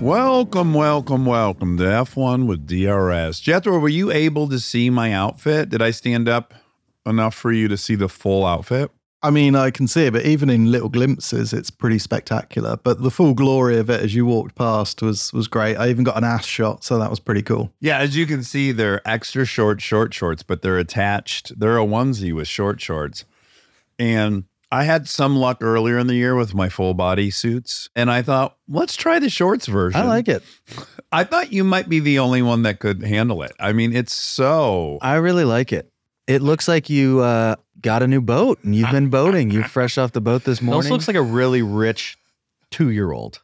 Welcome, welcome, welcome to F1 with DRS. Jethro, were you able to see my outfit? Did I stand up enough for you to see the full outfit? I mean, I can see it, but even in little glimpses, it's pretty spectacular. But the full glory of it as you walked past was was great. I even got an ass shot, so that was pretty cool. Yeah, as you can see, they're extra short short shorts, but they're attached. They're a onesie with short shorts. And I had some luck earlier in the year with my full body suits, and I thought, let's try the shorts version. I like it. I thought you might be the only one that could handle it. I mean, it's so. I really like it. It looks like you uh, got a new boat and you've been boating. You're fresh off the boat this morning. also looks like a really rich two year old.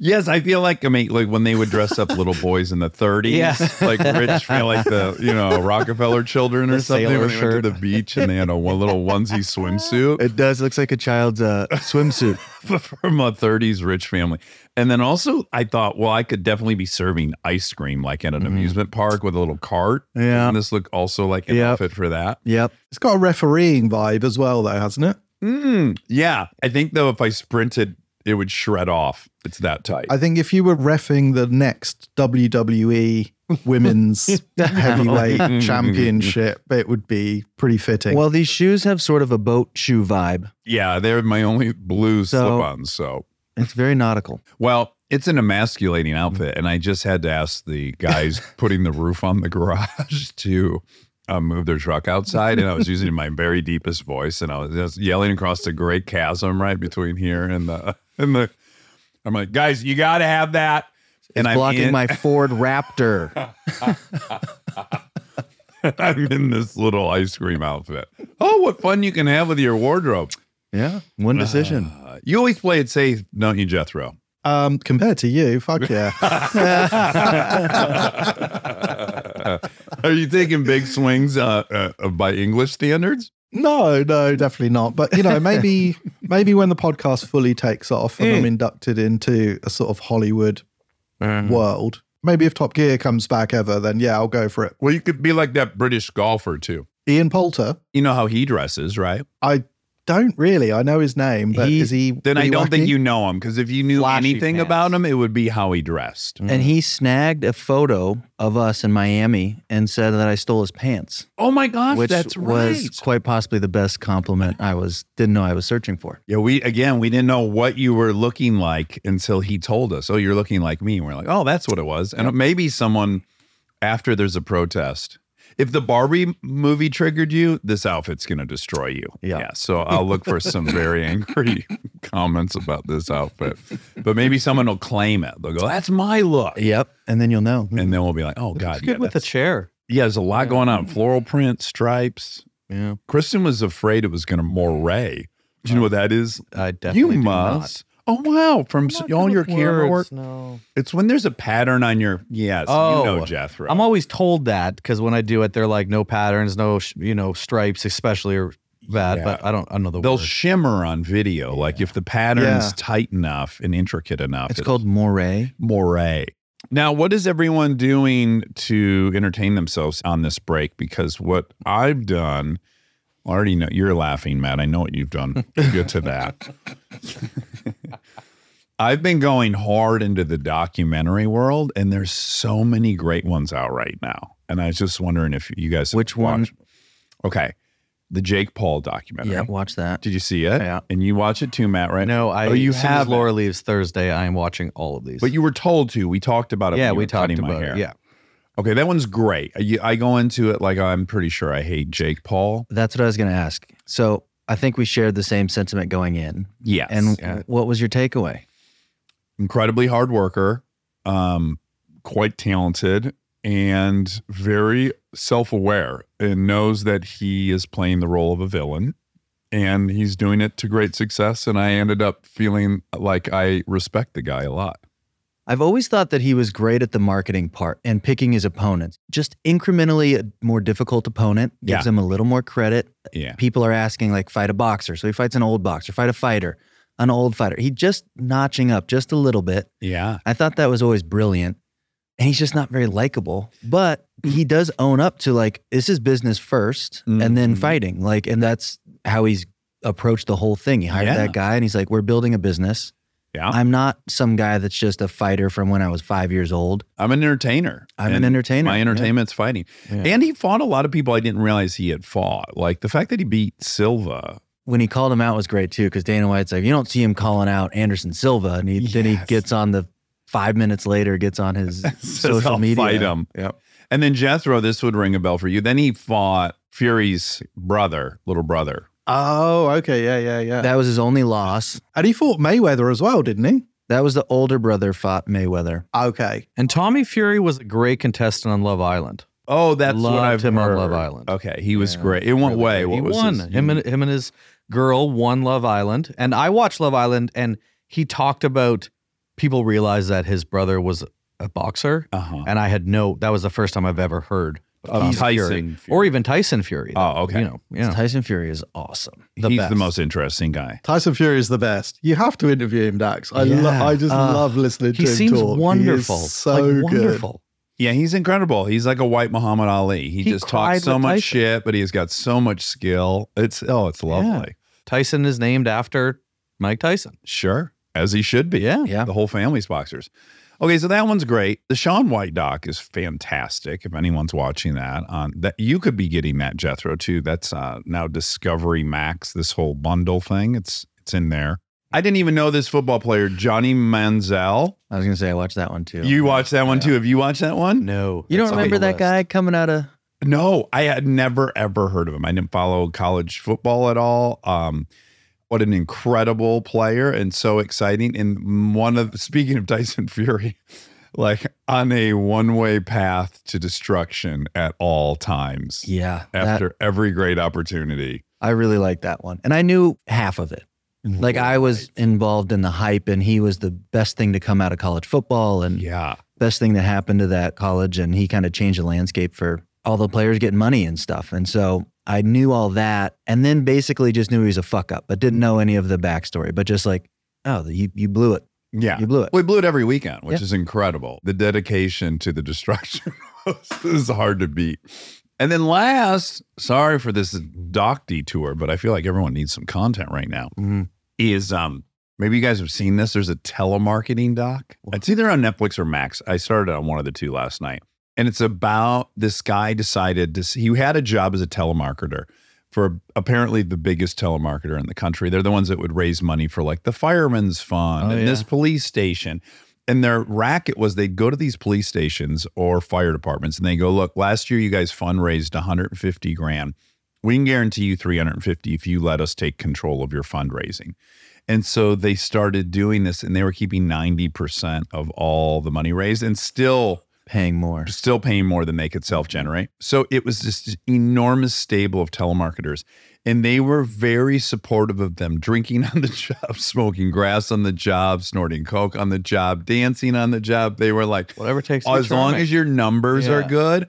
Yes, I feel like I mean, like when they would dress up little boys in the 30s, Yeah. like rich, feel like the you know Rockefeller children or The something. sailor When they went to the beach and they had a one little onesie swimsuit it does. Looks like a child's uh, swimsuit. from a 30s rich family. And then also, I thought, well, I could definitely be serving ice cream like at an amusement park with a little cart. Yeah. Doesn't this look also like an Yep. outfit for that? Yep. It's got a refereeing vibe as well, though, hasn't it? Mm, yeah. I think though, if I sprinted, it would shred off. It's that tight. I think if you were refing the next WWE Women's Heavyweight Championship, it would be pretty fitting. Well, these shoes have sort of a boat shoe vibe. yeah, they're my only blue So- slip-ons. So It's very nautical. Well, it's an emasculating outfit, and I just had to ask the guys putting the roof on the garage to uh, move their truck outside, and I was using my very deepest voice, and I was just yelling across the great chasm right between here and the and the. I'm like, guys, you got to have that, and It's I'm blocking in, my Ford Raptor. I'm in this little ice cream outfit. Oh, what fun you can have with your wardrobe! yeah. One decision. Uh, you always play it safe, don't you, Jethro? um, compared to you, fuck yeah. Are you taking big swings uh, uh, by English standards? No, no, definitely not. But you know, maybe maybe when the podcast fully takes off and I'm mm. inducted into a sort of Hollywood mm. world, maybe if Top Gear comes back ever, then yeah, I'll go for it. Well, you could be like that British golfer too. Ian Poulter, You know how he dresses, right? I don't really. I know his name, but He- is he? Then I don't think you know him because if you knew Flashy anything pants. about him, it would be how he dressed. Mm. And he snagged a photo of us in Miami and said that I stole his pants, Oh my gosh, which that's right. was quite possibly the best compliment I was didn't know I was searching for. yeah, we again we didn't know what you were looking like until he told us. Oh, you're looking like me. And we're like, oh, that's what it was. And maybe someone after there's a protest. If the Barbie movie triggered you, this outfit's going to destroy you. Yeah. So I'll look for some very angry comments about this outfit. But maybe someone will claim it. They'll go, that's my look. Yep. And then you'll know. And then we'll be like, oh, God. It's yeah, good with a chair. Yeah, there's a lot going on. Floral print, stripes. Yeah. Kristen was afraid it was going to moiré. Do you know what that is? I definitely you must. Oh wow! From s- all your camera work, No. it's when there's a pattern on your. Yes, Oh, you know Jethro. I'm always told that because when I do it, they're like no patterns, no sh- you know stripes, especially or that. Yeah. But I don't. I don't know the word. They'll word. shimmer on video. Like if the pattern's Yeah. tight enough and intricate enough, It's it'll- called moiré. moiré. Now, what is everyone doing to entertain themselves on this break? Because what I've done, I already know you're laughing, Matt. I know what you've done. Get to that. I've been going hard into the documentary world, and there's so many great ones out right now. And I was just wondering if you guys Which one? watched- Okay, the Jake Paul documentary. Yeah, watch that. Did you see it? Yeah. And you watch it too, Matt? Right? No, I. Oh, you as soon as haven't. Laura leaves Thursday. I am watching all of these. But you were told to. We talked about it. yeah, we talked about it. Yeah. Okay, that one's great. I, I go into it like I'm pretty sure I hate Jake Paul. That's what I was going to ask. So I think we shared the same sentiment going in. Yes. And Yeah. what was your takeaway? incredibly hard worker, um, quite talented, and very self aware and knows that he is playing the role of a villain. And he's doing it to great success. And I ended up feeling like I respect the guy a lot. I've always thought that he was great at the marketing part and picking his opponents. Just incrementally a more difficult opponent gives Yeah. him a little more credit. Yeah. People are asking, like, fight a boxer. So he fights an old boxer, fight a fighter, an old fighter. He just notching up just a little bit. Yeah. I thought that was always brilliant. And he's just not very likable. But he does own up to, like, this is business 1st and then Mhm. fighting. Like, and that's how he's approached the whole thing. He hired Yeah. that guy and he's like, we're building a business. Yeah. I'm not some guy that's just a fighter from when I was five years old. I'm an entertainer. I'm an entertainer, My yeah. entertainment's fighting. Yeah. And he fought a lot of people I didn't realize he had fought. Like the fact that he beat Silva. When he called him out was great too, because Dana White's like, you don't see him calling out Anderson Silva, and he, then he gets on the five minutes later gets on his social "I'll media. Fight him. Yep. And then Jethro, this would ring a bell for you. Then he fought Fury's brother, little brother. Oh, okay. Yeah, yeah, yeah. That was his only loss. and he fought Mayweather as well, didn't he? That was the older brother fought Mayweather. Okay. And Tommy Fury was a great contestant on Love Island. Oh, that's what Loved I've him on. Love Island. Okay, he was Yeah, great. In what really way? good. What he was won. his- him and him and his girl won Love Island, and I watched Love Island, and he talked about people realized that his brother was a boxer, uh-huh. and I had no. That was the first time I've ever heard Of Tommy Tyson Fury. Fury. or even Tyson Fury. Oh, okay. You know, yeah. Tyson Fury is awesome. the He's best. the most interesting guy. Tyson Fury is the best. You have to interview him, Dax. I, lo- I just Uh, love listening to He him seems talk. wonderful. He is so like, good. wonderful. Yeah, he's incredible. He's like a white Muhammad Ali. He, He just talks so much Tyson. shit, but he's got so much skill. It's oh, it's lovely. Tyson is named after Mike Tyson. Sure, as he should be. Yeah. Yeah. the whole family's boxers. Okay, so that one's great. The Shaun White doc is fantastic. If anyone's watching that, on that you could be getting that Jethro too. That's uh, now Discovery Max. This whole bundle thing. It's it's in there. I didn't even know this football player Johnny Manziel. I was gonna say I watched that one too. You watched that one too. Have you watched that one? No, You don't remember that list. guy coming out of No, I had never ever heard of him. I didn't follow college football at all. Um, what an incredible player and so exciting. And one of speaking of Tyson Fury, like on a one way path to destruction at all times. Yeah. that- After every great opportunity. I really liked that one. And I knew half of it. Like I was involved in the hype and he was the best thing to come out of college football and Yeah. best thing that happened to that college and he kind of changed the landscape for all the players getting money and stuff. And so I knew all that and then basically just knew he was a fuck up, but didn't know any of the backstory. But just like, oh, you you blew it. Yeah. You blew it. We blew it every weekend, which Yeah. is incredible. The dedication to the destruction is hard to beat. And then last, sorry for this doc detour, but I feel like everyone needs some content right now. Mhm. Is um maybe you guys have seen this. There's a telemarketing doc. It's either on Netflix or Max. I started on one of the two last night. And it's about this guy decided to he had a job as a telemarketer for apparently the biggest telemarketer in the country. They're the ones that would raise money for like the firemen's fund Oh, and yeah. this police station. And their racket was they'd go to these police stations or fire departments and they go, look, last year you guys fundraised 150 grand. We can guarantee you 350 if you let us take control of your fundraising. And so they started doing this and they were keeping 90% of all the money raised and still Paying more. still paying more than they could self generate. So it was this enormous stable of telemarketers. And they were very supportive of them drinking on the job, smoking grass on the job, snorting coke on the job, dancing on the job. They were like, Whatever takes. to "Oh, as long as your numbers are good.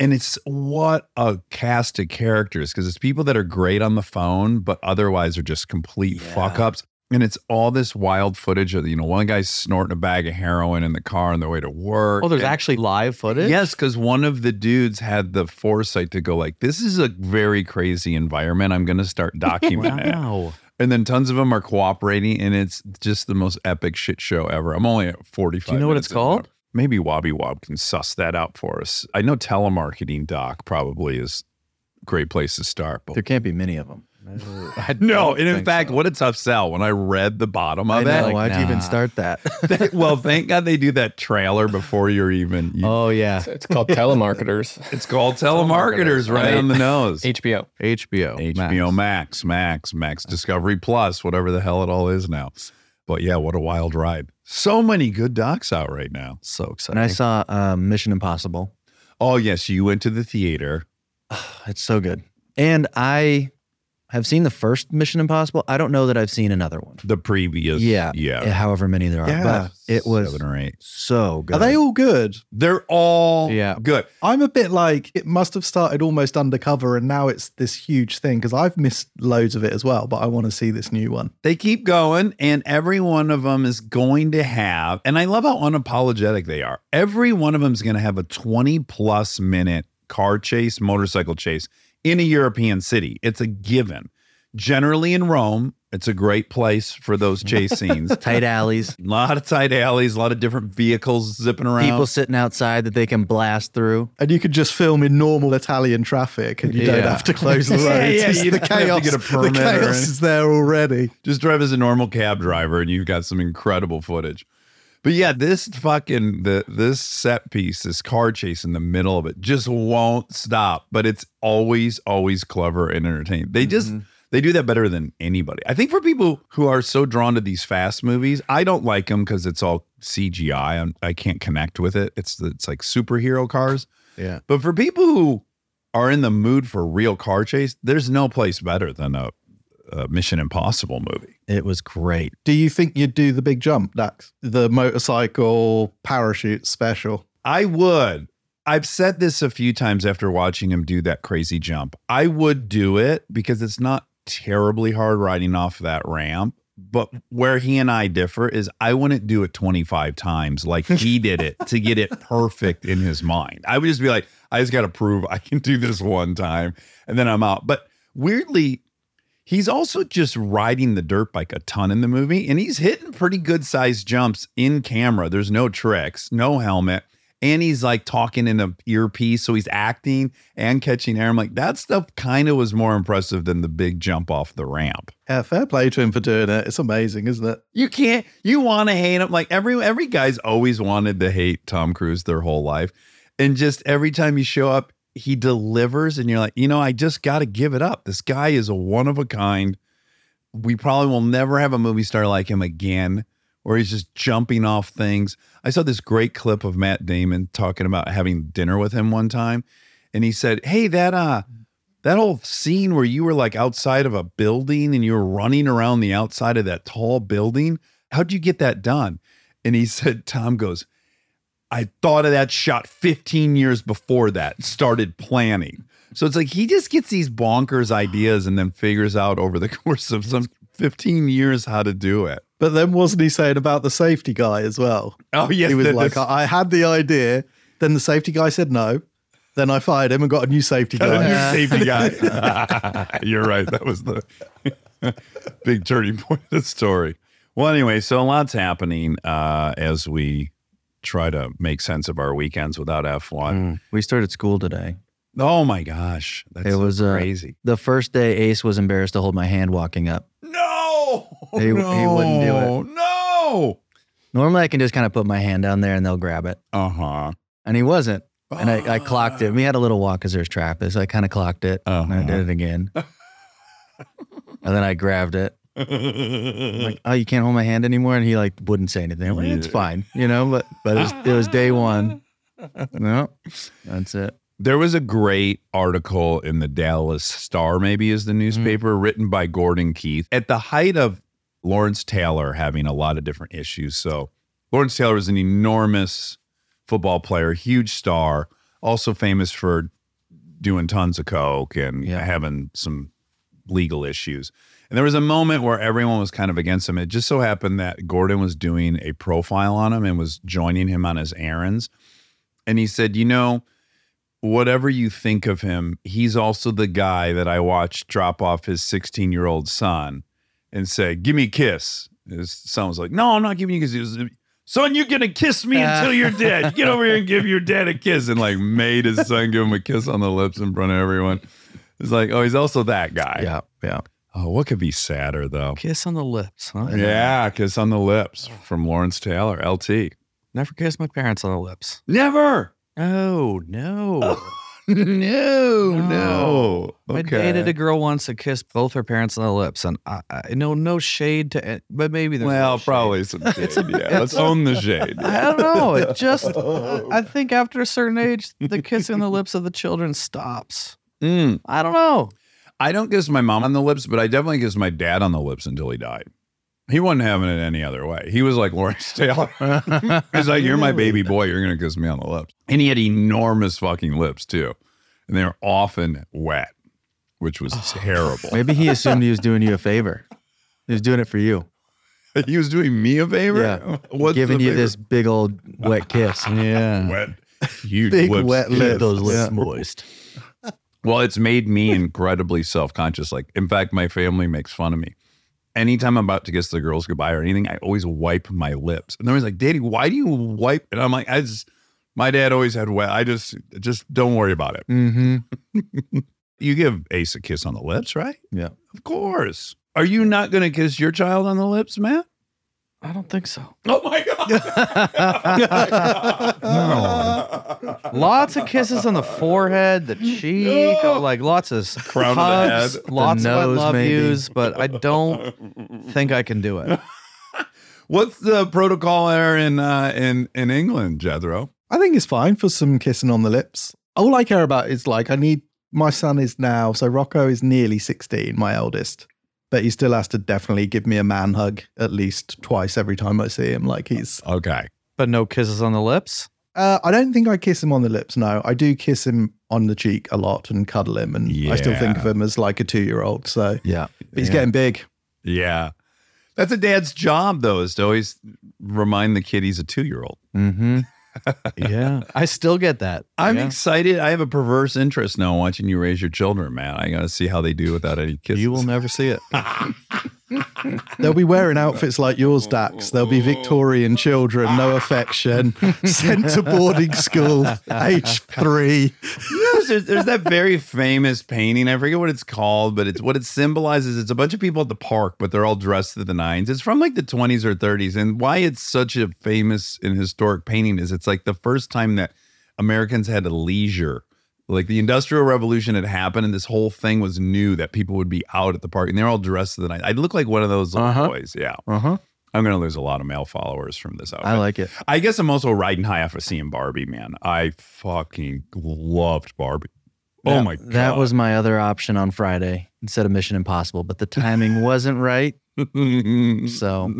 And it's what a cast of characters because it's people that are great on the phone, but otherwise are just complete fuck ups. And it's all this wild footage of, you know, one guy's snorting a bag of heroin in the car on the way to work. Oh, there's And- actually live footage. Yes, because one of the dudes had the foresight to go like, "This is a very crazy environment. I'm going to start documenting it." Wow. and then tons of them are cooperating, and it's just the most epic shit show ever. I'm only at 45. Do you know what it's called? Maybe Wobby Wob can suss that out for us. I know telemarketing doc probably is a great place to start. But There can't be many of them. I no, and in fact, so. what a tough sell when I read the bottom I of know. it. Why'd you even start that? well, thank God they do that trailer before you're even. you- Oh yeah, It's called telemarketers. it's called telemarketers, right Right. on the nose. HBO. HBO. HBO Max, Max, Max, Discovery Plus, whatever the hell it all is now. But yeah, what a wild ride. So many good docs out right now. So exciting. and I saw um, Mission Impossible. Oh, yes, you went to the theater. It's so good. And I have seen the first Mission Impossible. I don't know that I've seen another one. The previous. Yeah. Yeah. Eh, however many there are. Yeah. But it was seven or eight. so good. Are they all good? They're all Yeah. good. I'm a bit like it must have started almost undercover and now it's this huge thing because I've missed loads of it as well, but I want to see this new one. They keep going, and every one of them is going to have, and I love how unapologetic they are. Every one of them is going to have a 20 plus minute car chase, motorcycle chase in a European city. It's a given. Generally in Rome, it's a great place for those chase scenes. tight alleys, A lot of tight alleys, a lot of different vehicles zipping around. people sitting outside that they can blast through. And you could just film in normal Italian traffic and you don't have to close the roads. Yeah, yeah, you the don't have to chaos, get a permit or chaos is there already. just drive as a normal cab driver and you've got some incredible footage. But yeah, this fucking the this set piece, this car chase in the middle of it just won't stop. But it's always, always clever and entertaining. They just mm-hmm. they do that better than anybody. I think for people who are so drawn to these fast movies, I don't like them because it's all CGI. I'm, I can't connect with it. It's it's like superhero cars. Yeah. But for people who are in the mood for real car chase, there's no place better than a, a Mission Impossible movie. It was great. Do you think you'd do the big jump, Dax? The motorcycle parachute special? I would. I've said this a few times after watching him do that crazy jump. I would do it because it's not terribly hard riding off that ramp. But where he and I differ is I wouldn't do it 25 times like he did it to get it perfect in his mind. I would just be like, I just got to prove I can do this one time and then I'm out. But weirdly, he's also just riding the dirt bike a ton in the movie and he's hitting pretty good sized jumps in camera. There's no tricks, no helmet. And he's like talking in a earpiece. So he's acting and catching air. I'm like, that stuff kind of was more impressive than the big jump off the ramp. Yeah, fair play to him for doing it. It's amazing, isn't it? You can't, you want to hate him. Like every, every guy's always wanted to hate Tom Cruise their whole life. And just every time you show up, he delivers and you're like, you know, I just got to give it up. This guy is a one of a kind. We probably will never have a movie star like him again where he's just jumping off things. I saw this great clip of Matt Damon talking about having dinner with him one time and he said, "Hey, that uh that whole scene where you were like outside of a building and you were running around the outside of that tall building, how'd you get that done?" And he said, Tom goes, I thought of that shot 15 years before that, started planning. So it's like he just gets these bonkers ideas and then figures out over the course of some 15 years how to do it. But then wasn't he saying about the safety guy as well? Oh, yes. he was like, the- I I had the idea. Then the safety guy said no. Then I fired him and got a new safety Got a guy. new safety guy. You're right. That was the big turning point of the story. Well, anyway, so a lots happening uh, as we try to make sense of our weekends without F1. We started school today. Oh my gosh. That's It so was, uh, crazy. The first day, Ace was embarrassed to hold my hand walking up. No. He- he wouldn't do it. No. Normally, I can just kind of put my hand down there and they'll grab it. Uh huh. And he wasn't. And I, I clocked it. We had a little walk because there's traffic. So I kind of clocked it. And I Uh-huh. did it again. and then I grabbed it. Like, oh, you can't hold my hand anymore. And he like wouldn't say anything. Like, it's fine, you know. But but it was, it was day one. No, that's it. There was a great article in the Dallas Star, maybe is the mm. newspaper, written by Gordon Keith at the height of Lawrence Taylor having a lot of different issues. So, Lawrence Taylor is an enormous football player, huge star, also famous for doing tons of coke and Yeah. having some legal issues. And there was a moment where everyone was kind of against him. It just so happened that Gordon was doing a profile on him and was joining him on his errands. And he said, You know, whatever you think of him, he's also the guy that I watched drop off his 16 year old son and say, "Give me a kiss," his son was like, "No, I'm not giving you a kiss." He was, Son, you're gonna kiss me uh. until you're dead. Get over here and give your dad a kiss, and like made his son give him a kiss on the lips in front of everyone. It's like, oh, he's also that guy. Yeah, yeah. Oh, what could be sadder though? Kiss on the lips, huh? Yeah, kiss on the lips from Lawrence Taylor, LT. Never kissed my parents on the lips. Never. Oh no. no, no. I dated a girl once that kissed both her parents on the lips, and I, I no no shade to it, but maybe there's Well, little shade. probably some shade. yeah, let's own the shade. I don't know. It just I think after a certain age, the kissing on the lips of the children stops. Mm. I don't know. I don't kiss my mom on the lips, but I definitely kissed my dad on the lips until he died. He wasn't having it any other way. He was like Lawrence Taylor. He's like, You're my baby boy. You're going to kiss me on the lips. And he had enormous fucking lips, too. And they were often wet, which was terrible. Maybe he assumed he was doing you a favor. He was doing it for you, he was doing me a favor. Yeah. What's giving you favor? this big old wet kiss. Yeah. wet, huge Big lips. wet lips. Those lips Yeah. moist. Well, it's made me incredibly self conscious. Like, in fact, my family makes fun of me. Anytime I'm about to kiss the girls goodbye or anything, I always wipe my lips. And they're always like, Daddy, why do you wipe? And I'm like, I just, my dad always had wet. I just, just don't worry about it. Mm-hmm. You give Ace a kiss on the lips, right? Yeah. Of course. Are you not going to kiss your child on the lips, Matt? I don't think so. Oh my God. no, Lots of kisses on the forehead, the cheek, like lots of Crown of the hugs, head. lots The of I love maybe. yous, but I don't think I can do it. What's the protocol there in uh, in in England, Jethro? I think it's fine for some kissing on the lips. All I care about is like I need my son is now so Rocco is nearly 16, my eldest, but he still has to definitely give me a man hug at least twice every time I see him. Like he's Okay. But no kisses on the lips. uh, I don't think I kiss him on the lips. No, I do kiss him on the cheek a lot and cuddle him, and I still think of him as like a two year old. So Yeah. but he's getting big. Yeah. That's a dad's job, though, is to always remind the kid he's a two year old. Mm-hmm. Yeah. I still get that. I'm Yeah. excited. I have a perverse interest now watching you raise your children, man. I got to see how they do without any kisses. You will never see it. They'll be wearing outfits like yours, Dax. They'll be Victorian children, no affection, sent to boarding school, age three. There's, there's that very famous painting. I forget what it's called, but it's what it symbolizes. It's a bunch of people at the park, but they're all dressed to the nines. It's from like the 20s or 30s. And why it's such a famous and historic painting is it's like the first time that Americans had a leisure. Like the Industrial Revolution had happened, and this whole thing was new that people would be out at the park, and they're all dressed to the night. I'd look like one of those Uh-huh. boys. Yeah. Uh-huh. I'm going to lose a lot of male followers from this outfit. I like it. I guess I'm also riding high off of seeing Barbie, man. I fucking loved Barbie. Oh my god. That was my other option on Friday instead of Mission Impossible, but the timing wasn't right. So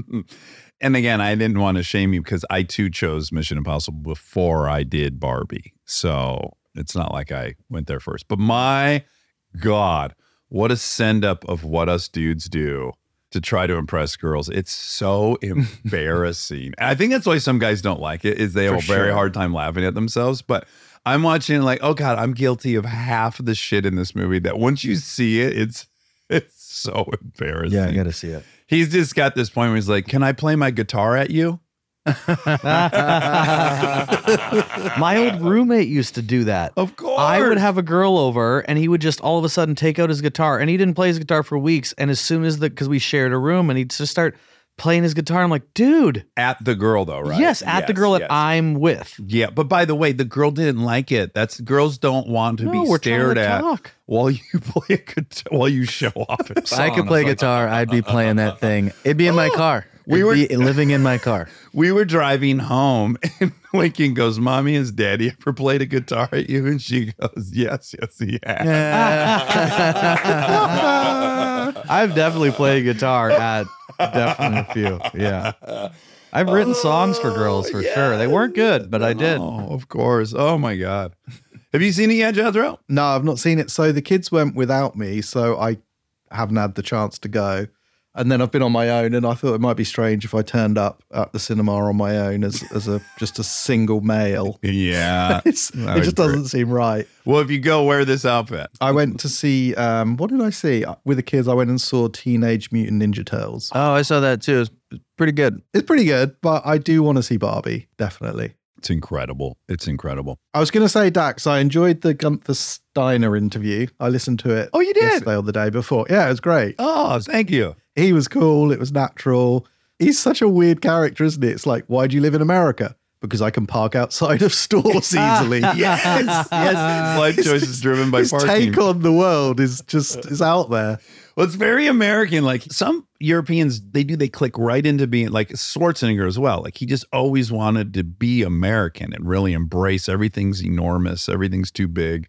and again, I didn't want to shame you because I too chose Mission Impossible before I did Barbie. So it's not like I went there first. But my God, what a send up of what us dudes do to try to impress girls. It's so embarrassing. And I think that's why some guys don't like it, is they have For a very sure. hard time laughing at themselves. But I'm watching like, oh God, I'm guilty of half of the shit in this movie that once you see it, it's it's so embarrassing. yeah, I got to see it. He's just got this point where he's like, Can I play my guitar at you? My old roommate used to do that. Of course. I would have a girl over and he would just all of a sudden take out his guitar and he didn't play his guitar for weeks. And as soon as the, because we shared a room and he'd just start playing his guitar, I'm like, dude, at the girl though, right? yes, at the Yes, girl that. I'm with. Yeah, but by the way, the girl didn't like it. That's girls don't want to No, be we're trying stared to at talk. while you play a guitar while you show off. If I could play guitar, I'd be playing that thing. It'd be in my car. We were- living in my car. We were driving home and Lincoln goes, Mommy, has daddy ever played a guitar at you? And she goes, Yes, yes, he has. I've definitely played guitar at definitely a few. Yeah. I've written songs for girls for oh, sure. They weren't good, but I did. Oh, of course. Oh my God. Have you seen it yet, Jethro? No, I've not seen it. So the kids went without me, so I haven't had the chance to go. And then I've been on my own, and I thought it might be strange if I turned up at the cinema on my own as as a just a single male. Yeah. It's, it just doesn't seem right. well, if you go wear this outfit. I went to see um, what did I see with the kids? I went and saw Teenage Mutant Ninja Turtles. Oh, I saw that too. It's pretty good. It's pretty good, but I do want to see Barbie definitely. It's incredible. It's incredible. I was going to say, Dax, I enjoyed the Gunther Steiner interview. I listened to it. Oh, you did? yesterday or the day before. Yeah, it was great. Oh, thank you. He was cool. It was natural. He's such a weird character, isn't he? It's like, why do you live in America? Because I can park outside of stores easily. yes, yes. Life choices driven by His parking. take on the world is just is out there. Well, it's very American. Like some Europeans, they do, they click right into being like Schwarzenegger as well. Like he just always wanted to be American and really embrace everything's enormous, everything's too big.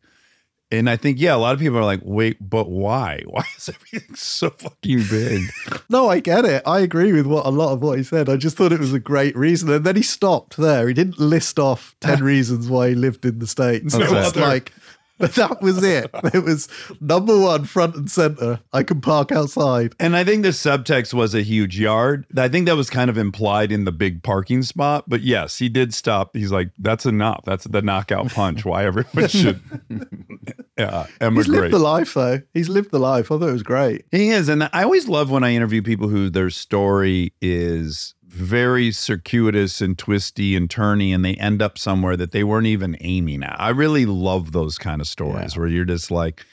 And I think, yeah, a lot of people are like, wait, but why? Why is everything so fucking big? No, I get it. I agree with what a lot of what he said. I just thought it was a great reason. And then he stopped there. He didn't list off 10 reasons why he lived in the States. No It was other- like, but that was it. It was number one, front and center. I can park outside. And I think the subtext was a huge yard. I think that was kind of implied in the big parking spot. But yes, he did stop. He's like, that's enough. That's the knockout punch. Why everyone should yeah, He's lived the life, though. He's lived the life. I thought it was great. He is. And I always love when I interview people who their story is very circuitous and twisty and turny and they end up somewhere that they weren't even aiming at. I really love those kind of stories where you're just like,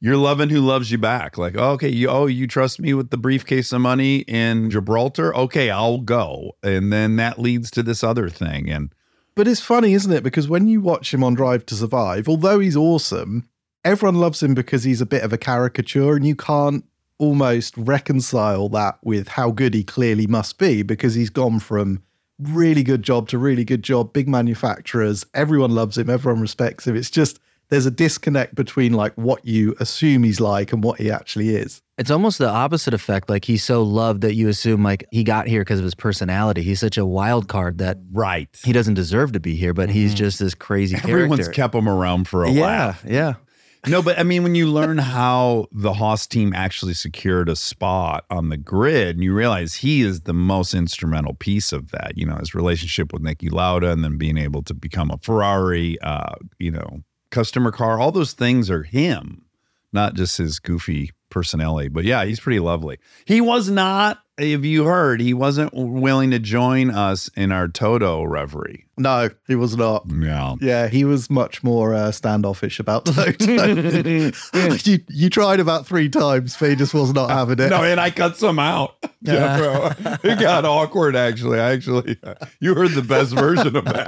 you're loving who loves you back. Like, oh, okay, you oh, you trust me with the briefcase of money in Gibraltar? Okay, I'll go. And then that leads to this other thing. And But it's funny, isn't it? Because when you watch him on Drive to Survive, although he's awesome, everyone loves him because he's a bit of a caricature, and you can't almost reconcile that with how good he clearly must be because he's gone from really good job to really good job, big manufacturers, everyone loves him, everyone respects him. It's just there's a disconnect between like what you assume he's like and what he actually is. It's almost the opposite effect. Like he's so loved that you assume like he got here because of his personality. He's such a wild card that right. he doesn't deserve to be here, but he's mm-hmm. just this crazy Everyone's character. kept him around for a yeah, while. Yeah, yeah. No, but I mean, when you learn how the Haas team actually secured a spot on the grid, and you realize he is the most instrumental piece of that. You know, his relationship with Niki Lauda, and then being able to become a Ferrari, uh, you know, customer car. All those things are him, not just his goofy personality. But yeah, he's pretty lovely. He was not, if you heard, he wasn't willing to join us in our Toto reverie. No, he was not. Yeah. Yeah, he was much more uh, standoffish about the photo. you, you tried about three times, but he just was not having it. No, and I cut some out. Yeah, bro. It got awkward actually. Actually you heard the best version of that.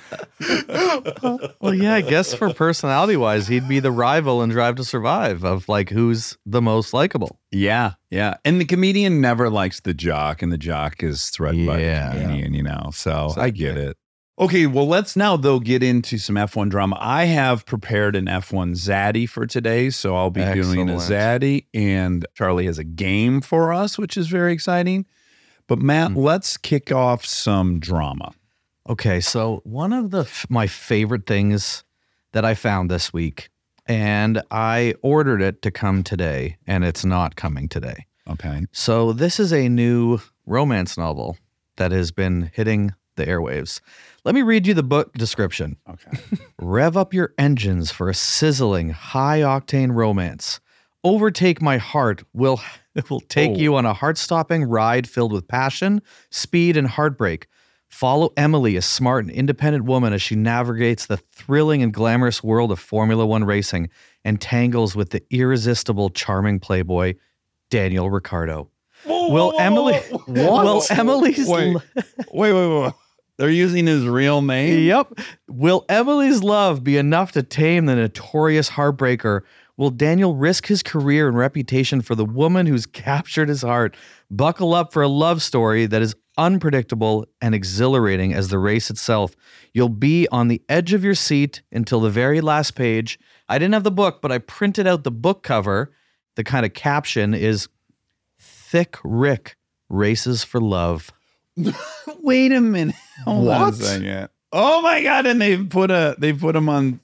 Well, yeah, I guess for personality wise, he'd be the rival in Drive to Survive of like who's the most likable. yeah, yeah. And the comedian never likes the jock, and the jock is threatened by the Yeah. comedian, you know. So I get it. Okay, well, let's now though get into some F1 drama. I have prepared an F1 Zaddy for today, so I'll be doing a Excellent. Zaddy, and Charlie has a game for us, which is very exciting. But Matt, hmm. let's kick off some drama. Okay, so one of the f- my favorite things that I found this week, and I ordered it to come today, and it's not coming today. Okay. So this is a new romance novel that has been hitting the airwaves. Let me read you the book description. Okay. Rev up your engines for a sizzling, high octane romance. Overtake My Heart will, will take Oh. you on a heart stopping ride filled with passion, speed, and heartbreak. Follow Emily, a smart and independent woman, as she navigates the thrilling and glamorous world of Formula One racing and tangles with the irresistible, charming playboy, Daniel Ricciardo. will Emily. Will Emily's. Wait, wait, wait, wait. They're using his real name. Yep. Will Emily's love be enough to tame the notorious heartbreaker? Will Daniel risk his career and reputation for the woman who's captured his heart? Buckle up for a love story that is unpredictable and exhilarating as the race itself. You'll be on the edge of your seat until the very last page. I didn't have the book, but I printed out the book cover. The kind of caption is Thick Rick Races for Love. Wait a minute. Hold on a What? second. Oh my god! And they put a they put him on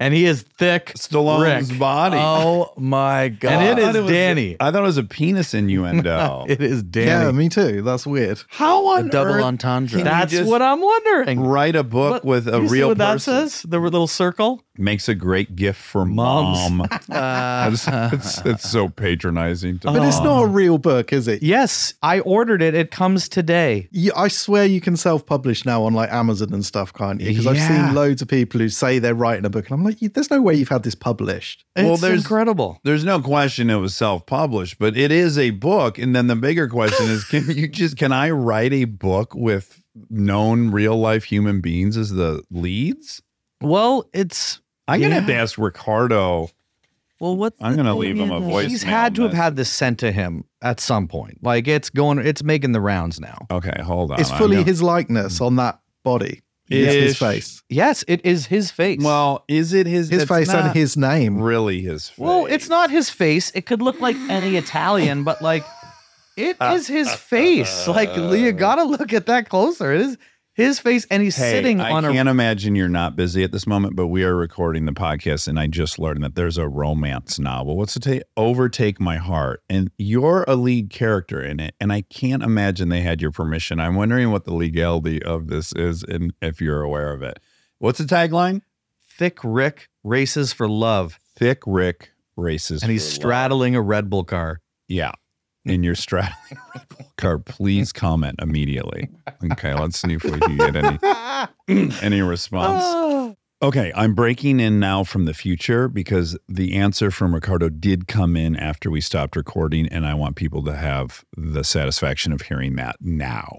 and he is thick. Stallone's Rick. body. Oh my god! And it is I thought Danny. I thought it was a penis innuendo. It is Danny. Yeah, me too. That's weird. How A on double earth entendre. That's what I'm wondering. write a book What- with a you see real what that says? The little circle. Makes a great gift for Moms. mom. Uh, it's, it's, it's so patronizing. To But it's not a real book, is it? Yes, I ordered it. It comes today. You, I swear you can self-publish now on like Amazon and stuff, can't you? Because I've seen loads of people who say they're writing a book, and I'm like, there's no way you've had this published. Well, It's there's- incredible. There's no question it was self-published, but it is a book. And then the bigger question is, can you just can I write a book with known real life human beings as the leads? Well, it's I'm gonna Yeah. have to ask Ricciardo. well. What I'm gonna leave him a voice. He's had to have had this sent to him at some point. Like it's going. It's making the rounds now. Okay, hold on. It's fully gonna- his likeness on that body. It's his face. Yes, it is his face. Well, is it his His face and his name. Really, his face. well, it's not his face. It could look like any Italian, but like it is his face. Like you gotta look at that closer. It is his face, and he's Hey, sitting I on a. can't imagine you're not busy at this moment, but we are recording the podcast, and I just learned that there's a romance novel. What's it take? Overtake My Heart, and you're a lead character in it, and I can't imagine they had your permission. I'm wondering what the legality of this is, and if you're aware of it. What's the tagline? Thick Rick races for love, Thick Rick races, and he's for love. straddling a Red Bull car. Yeah. And you're straddling Red Bull car. Please comment immediately. Okay, let's see if we can get any any response. Okay, I'm breaking in now from the future because the answer from Ricciardo did come in after we stopped recording, and I want people to have the satisfaction of hearing that now.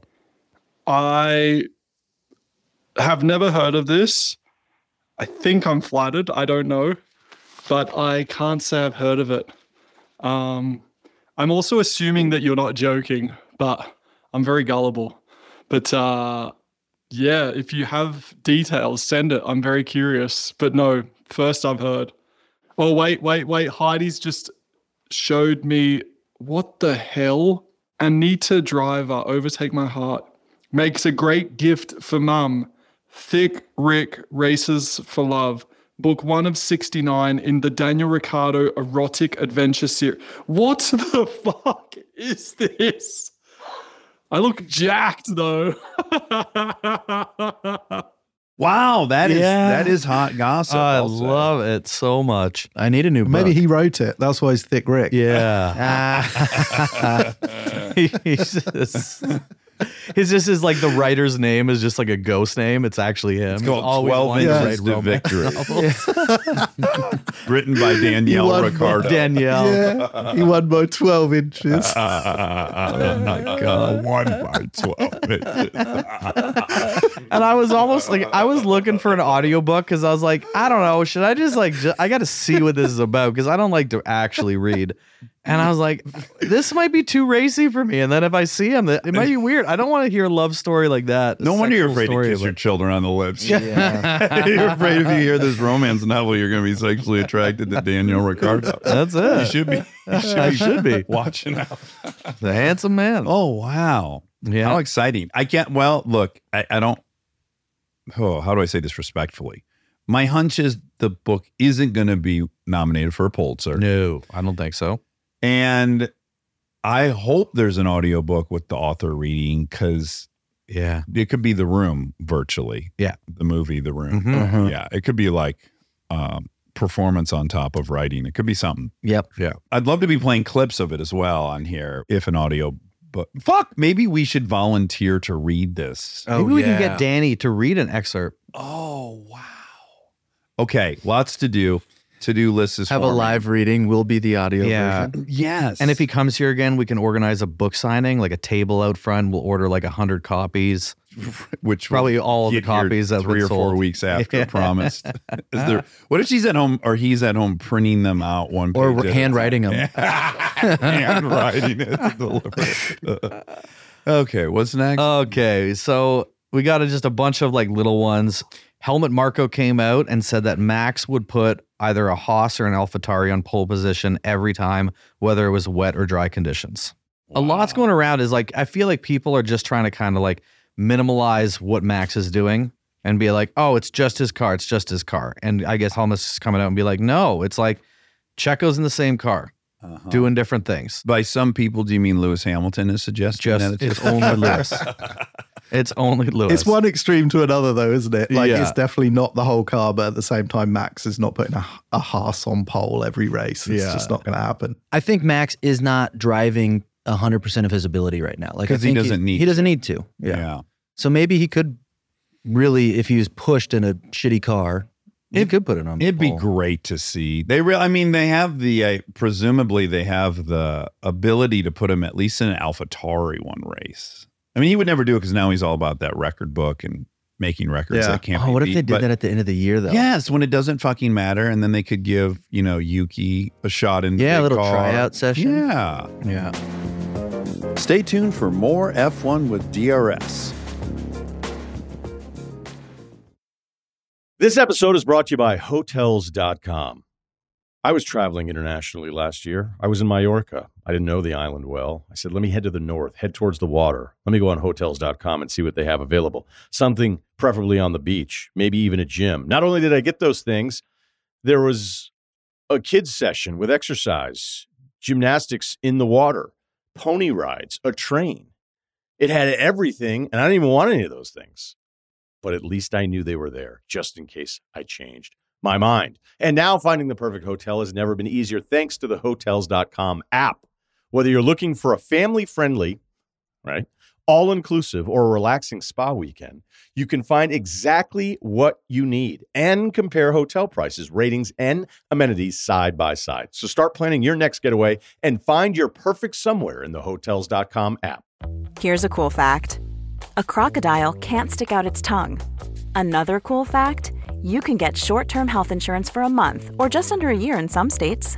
I have never heard of this. I think I'm flattered. I don't know, but I can't say I've heard of it. Um, I'm also assuming that you're not joking, but I'm very gullible. But uh, yeah, if you have details, send it. I'm very curious. But no, first I've heard. Oh wait, wait, wait. Heidi's just showed me what the hell. Anita Driver, Overtake My Heart, makes a great gift for mum. Thick Rick Races for Love, book one of 69 in the Daniel Ricciardo erotic adventure series. What the fuck is this? I look jacked though. Wow, that is Yeah. that is hot gossip. I I'll love it so much. I need a new. Maybe book. he wrote it. That's why he's thick Rick. Yeah. he's just, his just is like the writer's name is just like a ghost name. It's actually him. It's He's called always 12 Inches to Victory. Written by Danielle won Ricardo. Danielle. Yeah, he won by 12 inches. oh my God. One by 12 inches. And I was almost like I was looking for an audiobook because I was like, I don't know, should I just like ju- I got to see what this is about because I don't like to actually read. And I was like, this might be too racy for me. And then if I see him, it might be weird. I don't want to hear a love story like that. No wonder you're sexual afraid to kiss of your children on the lips. you're afraid if you hear this romance novel, you're going to be sexually attracted to Daniel Ricciardo. That's it. You it. should be. You should I should be. watching out. The handsome man. Oh wow! Yeah. How exciting! I can't. Well, look, I, I don't. Oh, how do I say this respectfully? My hunch is the book isn't going to be nominated for a Pulitzer, No, I don't think so. And I hope there's an audiobook with the author reading because Yeah. it could be The Room virtually. Yeah. the movie The Room. Mhm. Yeah, it could be like um, performance on top of writing. It could be something. Yep. Yeah. I'd love to be playing clips of it as well on here if an audio but fuck, maybe we should volunteer to read this. Oh, Maybe we can get Danny to read an excerpt. Oh, wow. Okay, lots to do. To do list is Have a forming. live reading. Will be the audio Yeah. version. Yes. And if he comes here again, we can organize a book signing, like a table out front. We'll order like a hundred copies. which Probably all of the copies that three been or four weeks after Yeah. promised. Is there what if she's at home or he's at home printing them out one Or page handwriting them. handwriting it okay, what's next? Okay, so we got a, just a bunch of like little ones. Helmut Marko came out and said that Max would put either a Haas or an AlphaTauri on pole position every time, whether it was wet or dry conditions. A lot's going around is like I feel like people are just trying to kind of like minimalize what Max is doing. and be like, "Oh, it's just his car. It's just his car." And I guess Helmut's is coming out and be like, "No, it's like Checo's in the same car, Uh-huh. doing different things. By some people, do you mean Lewis Hamilton is suggesting Just that it's only Lewis. It's only Lewis. It's one extreme to another, though, isn't it? Like Yeah. it's definitely not the whole car, but at the same time, Max is not putting a, a Haas on pole every race. It's Yeah. just not going to happen. I think Max is not driving 100% of his ability right now. Like I 'Cause he doesn't need He doesn't need to. yeah. So maybe he could really, if he was pushed in a shitty car, he It- could put it on. It'd be great to see. They real. I mean, they have the uh, presumably they have the ability to put him at least in an AlphaTauri one race. I mean, he would never do it because now he's all about that record book and making records Yeah. that can't. Oh, be what if they did But that at the end of the year though? Yes, when it doesn't fucking matter, and then they could give you know Yuki a shot in. the Yeah, a little car. tryout session. Yeah. yeah. Stay tuned for more F1 with DRS. This episode is brought to you by Hotels.com. I was traveling internationally last year. I was in Mallorca. I didn't know the island well. I said, let me head to the north, head towards the water. Let me go on Hotels.com and see what they have available. Something preferably on the beach, maybe even a gym. Not only did I get those things, there was a kids' session with exercise, gymnastics in the water, pony rides, a train. It had everything, and I didn't even want any of those things but at least I knew they were there just in case I changed my mind. And now finding the perfect hotel has never been easier thanks to the hotels.com app. Whether you're looking for a family friendly, right, all inclusive or a relaxing spa weekend, you can find exactly what you need and compare hotel prices, ratings, and amenities side by side. So start planning your next getaway and find your perfect somewhere in the hotels.com app. Here's a cool fact a crocodile can't stick out its tongue. Another cool fact you can get short term health insurance for a month or just under a year in some states.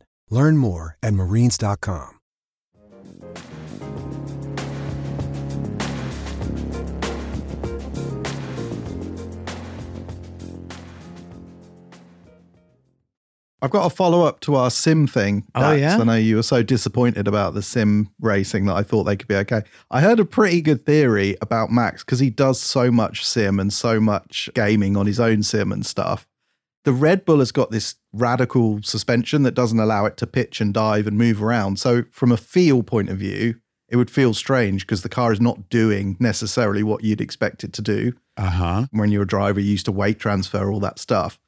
Learn more at marines.com. I've got a follow up to our sim thing. Oh, Dax. yeah? I know you were so disappointed about the sim racing that I thought they could be okay. I heard a pretty good theory about Max because he does so much sim and so much gaming on his own sim and stuff. The Red Bull has got this radical suspension that doesn't allow it to pitch and dive and move around. So, from a feel point of view, it would feel strange because the car is not doing necessarily what you'd expect it to do Uh huh. when you're a driver, you used to weight transfer, all that stuff.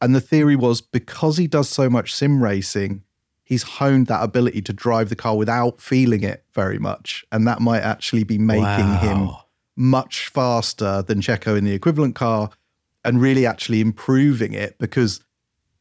And the theory was because he does so much sim racing, he's honed that ability to drive the car without feeling it very much. And that might actually be making him much faster than Checo in the equivalent car and really actually improving it because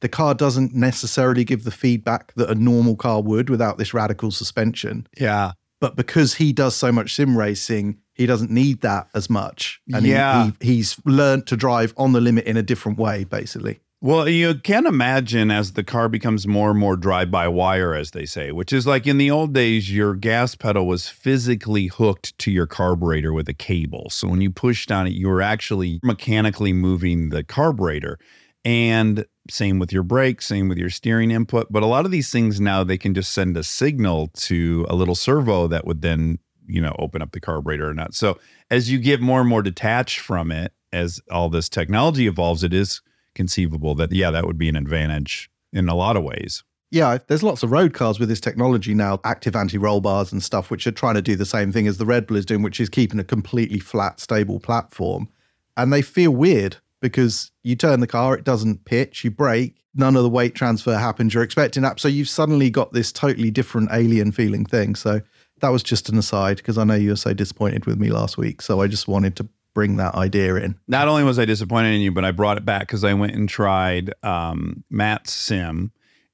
the car doesn't necessarily give the feedback that a normal car would without this radical suspension. Yeah. But because he does so much sim racing, he doesn't need that as much. And he- Yeah. he, he's learned to drive on the limit in a different way, basically. Well, you can imagine as the car becomes more and more drive by wire, as they say, which is like in the old days, your gas pedal was physically hooked to your carburetor with a cable. So when you pushed on it, you were actually mechanically moving the carburetor. And same with your brakes, same with your steering input. But a lot of these things now, they can just send a signal to a little servo that would then you know, open up the carburetor or not. So as you get more and more detached from it, as all this technology evolves, it is conceivable that yeah, that would be an advantage in a lot of ways. Yeah, there's lots of road cars with this technology now, active anti-roll bars and stuff, which are trying to do the same thing as the Red Bull is doing, which is keeping a completely flat, stable platform. And they feel weird because you turn the car, it doesn't pitch, you brake, none of the weight transfer happens you're expecting that. So you've suddenly got this totally different alien feeling thing. So that was just an aside because I know you were so disappointed with me last week. So I just wanted to bring that idea in. Not only was I disappointed in you, but I brought it back because I went and tried um, Matt's sim.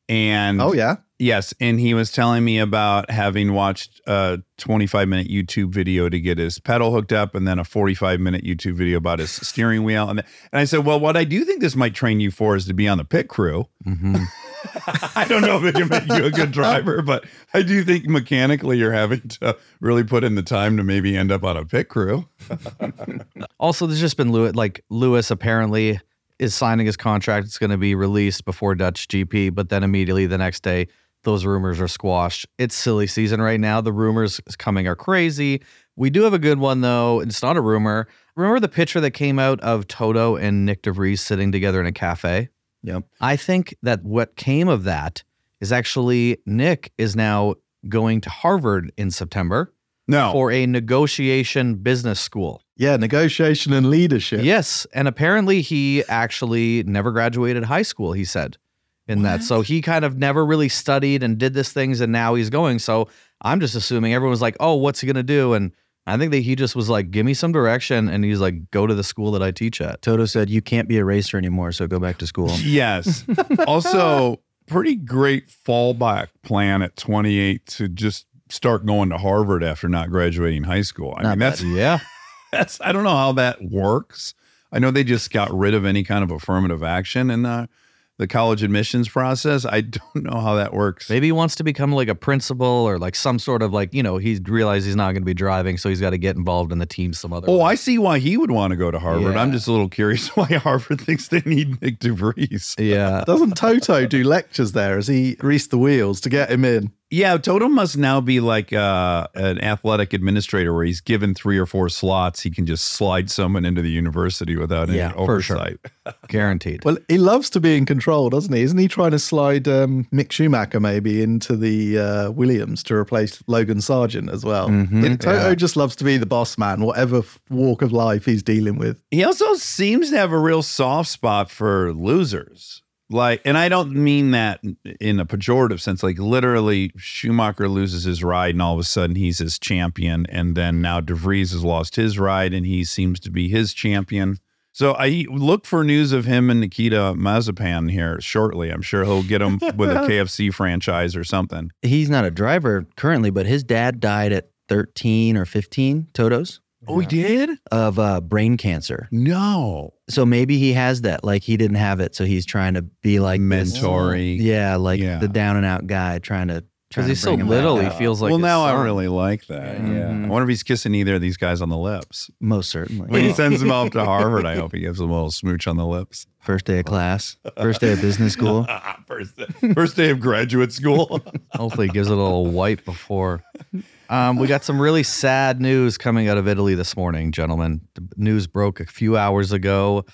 And Oh, yeah. Yes, and he was telling me about having watched a 25 minute YouTube video to get his pedal hooked up, and then a 45 minute YouTube video about his steering wheel. And, and I said, "Well, what I do think this might train you for is to be on the pit crew." Mm-hmm. I don't know if it can make you a good driver, but I do think mechanically you're having to really put in the time to maybe end up on a pit crew. Also, there's just been Lewis, like Lewis apparently is signing his contract. It's going to be released before Dutch GP, but then immediately the next day, those rumors are squashed. It's silly season right now. The rumors coming are crazy. We do have a good one though. It's not a rumor. Remember the picture that came out of Toto and Nyck de Vries sitting together in a cafe? Yep. I think that what came of that is actually Nyck is now going to Harvard in September No, for a negotiation business school. Yeah, negotiation and leadership. Yes, and apparently he actually never graduated high school. He said in that, so he kind of never really studied and did this things, and now he's going. So I'm just assuming everyone was like, "Oh, what's he gonna do?" And I think that he just was like, "Give me some direction," and he's like, "Go to the school that I teach at." Toto said, You can't be a racer anymore, so go back to school. Yes. also, pretty great fallback plan at 28 to just start going to Harvard after not graduating high school. I Not mean, that's Yeah, that's I don't know how that works. I know they just got rid of any kind of affirmative action in the uh, the college admissions process. I don't know how that works. maybe he wants to become like a principal or like some sort of like you know he realized he's not going to be driving, so he's got to get involved in the team some other. Oh, way. I see why he would want to go to Harvard. I'm just a little curious why Harvard thinks they need Nyck de Vries. yeah. Doesn't Toto do lectures there? Has he greased the wheels to get him in? Yeah, Toto must now be like uh, an athletic administrator where he's given three or four slots. He can just slide someone into the university without Yeah, any for sure. oversight. Guaranteed. Well, he loves to be in control, doesn't he? Isn't he trying to slide um, Mick Schumacher maybe into the uh, Williams to replace Logan Sargeant as well? Mhm. Toto Yeah. just loves to be the boss man, whatever walk of life he's dealing with. He also seems to have a real soft spot for losers. Like, and I don't mean that in a pejorative sense. Like, literally, Schumacher loses his ride, and all of a sudden he's his champion. And then now de Vries has lost his ride, and he seems to be his champion. So I look for news of him and Nikita Mazepin here shortly. I'm sure he'll get him with a KFC franchise or something. He's not a driver currently, but his dad died at 13 or 15, Toto's, Oh, he did? of uh, brain cancer. No. So maybe he has that. Like he didn't have it. So he's trying to be like this- Mentory. Yeah, like Yeah. the down and out guy trying to. Because he's so little, he feels like. well, his now I son. really like that. Yeah. Mhm. I wonder if he's kissing either of these guys on the lips. Most certainly. When he sends them off to Harvard, I hope he gives them a little smooch on the lips. First day of class, first day of business school. first, day, first day of graduate school. Hopefully, he gives it a little wipe before. Um, we got some really sad news coming out of Italy this morning, gentlemen. The news broke a few hours ago.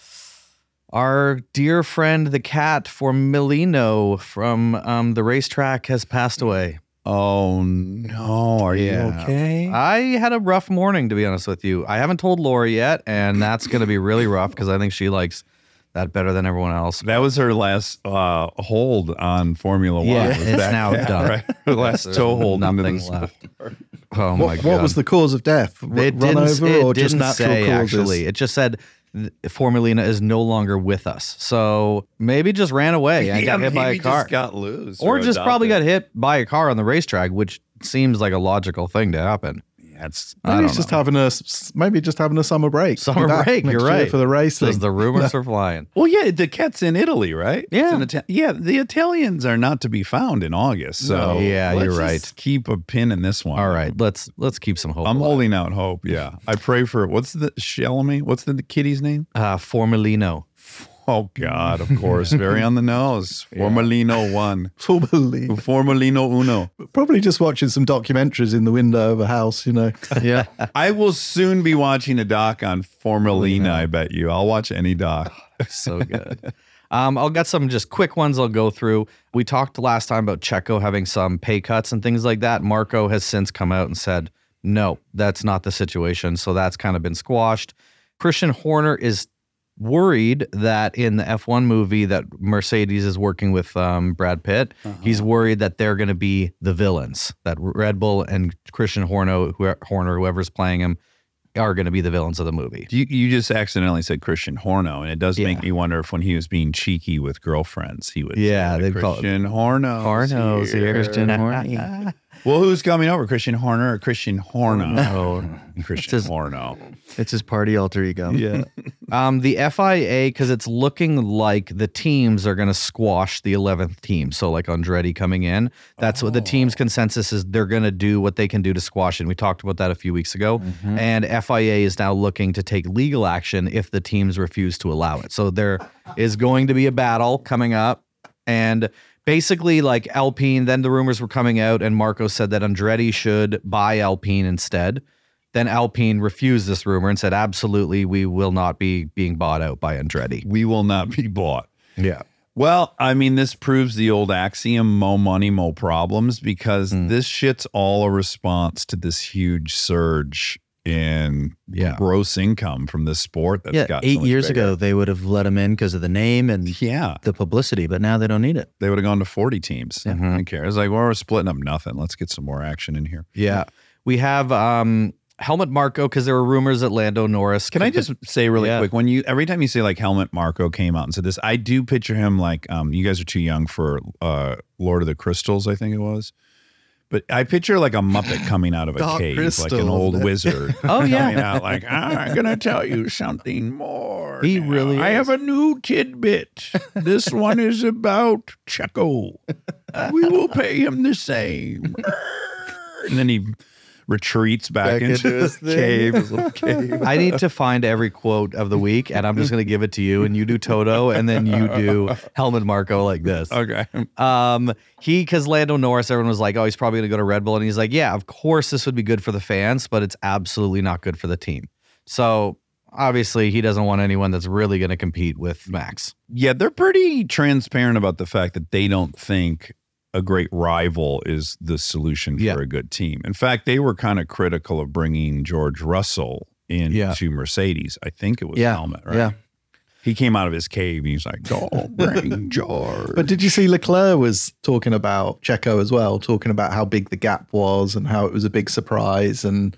Our dear friend, the cat for Milino from um, the racetrack, has passed away. Oh no! Are Yeah. you okay? I had a rough morning, to be honest with you. I haven't told Laura yet, and that's going to be really rough because I think she likes that better than everyone else. that was her last uh, hold on Formula One. Yeah, was it's that now cat, done. Right? Her last There's toe hold into nothing left. sport. Oh my What, god! what was the cause of death? R- It run didn't, over it or just didn't natural say causes? actually. It just said th- Formulina is no longer with us. So maybe just ran away and Yeah, got hit by a car. Just got loose, or just probably got hit by a car on the racetrack, which seems like a logical thing to happen. Yeah, it's Maybe he's just know. having a maybe just having a summer break. Summer back break, next you're year right. for the racing. Says the rumors are flying. Well, yeah, the cat's in Italy, right? It's Yeah. in Ita- yeah. The Italians are not to be found in August, so No. Yeah, let's you're just right. Keep a pin in this one. All right, let's let's keep some hope. I'm alive. holding out hope. Yeah, I pray for what's the Shelmy? What's the kitty's name? uh, Formulino. Oh God, of course, very on the nose. Formalino one, Formerly, Formalino uno. probably just watching some documentaries in the window of a house, you know. Yeah. I will soon be watching a doc on Formalina. I bet you. I'll watch any doc. so good. Um, I'll get some just quick ones I'll go through. We talked last time about Checo having some pay cuts and things like that. Marko has since come out and said, no, that's not the situation. So that's kind of been squashed. Christian Horner is worried that in the F1 movie that Mercedes is working with um, Brad Pitt, he's worried that they're going to be the villains, that Red Bull and Christian Horner, who, Horner, whoever's playing him, are going to be the villains of the movie. You, you just accidentally said Christian Horno, and it does make me wonder if when he was being cheeky with girlfriends, he would Yeah, say, they'd call it- Christian Horno. Horno's here. Christian Horny. Well, who's coming over? Christian Horner or Christian Horno? Oh, Christian his- Horno. It's his party alter ego. Yeah. um, the FIA, because it's looking like the teams are going to squash the 11th team. So, like Andretti coming in, that's what the team's consensus is. They're going to do what they can do to squash it. And we talked about that a few weeks ago. And FIA is now looking to take legal action if the teams refuse to allow it. So, there is going to be a battle coming up. And basically, like Alpine, then the rumors were coming out, and Marko said that Andretti should buy Alpine instead. Then Alpine refused this rumor and said, absolutely, we will not be being bought out by Andretti. We will not be bought. Yeah. Well, I mean, this proves the old axiom mo money, mo problems because Hmm. this shit's all a response to this huge surge in Yeah. gross income from this sport that's yeah, got eight much years bigger. ago, they would have let him in because of the name and Yeah. the publicity, but now they don't need it. They would have gone to 40 teams. Mm-hmm. I don't care. It's like, well, we're splitting up nothing. Let's get some more action in here. Yeah. We have um, Helmut Marko because there were rumors that Lando Norris. Can I just say really Yeah. quick when you every time you say like Helmut Marko came out and said this, I do picture him like um you guys are too young for uh Lord of the Crystals, I think it was. But I picture like a Muppet coming out of a Dark cave, like an old wizard. Oh, yeah. coming out like I'm gonna tell you something more. He now. really I is. have a new tidbit. This one is about Checo. We will pay him the same. and then he retreats back, Back into, into his his cave, his little cave. I need to find every quote of the week, and I'm just going to give it to you, and you do Toto, and then you do Helmut Marko like this. Okay. Um, he because Lando Norris, everyone was like, "Oh, he's probably going to go to Red Bull," and he's like, "Yeah, of course this would be good for the fans, but it's absolutely not good for the team." So obviously, he doesn't want anyone that's really going to compete with Max. Yeah, they're pretty transparent about the fact that they don't think a great rival is the solution for Yeah. a good team. In fact, they were kind of critical of bringing George Russell into Yeah. Mercedes. I think it was Yeah, Helmut, right? yeah. He came out of his cave and he's like, "Don't bring George." But did you see Leclerc was talking about Checo as well, talking about how big the gap was and how it was a big surprise and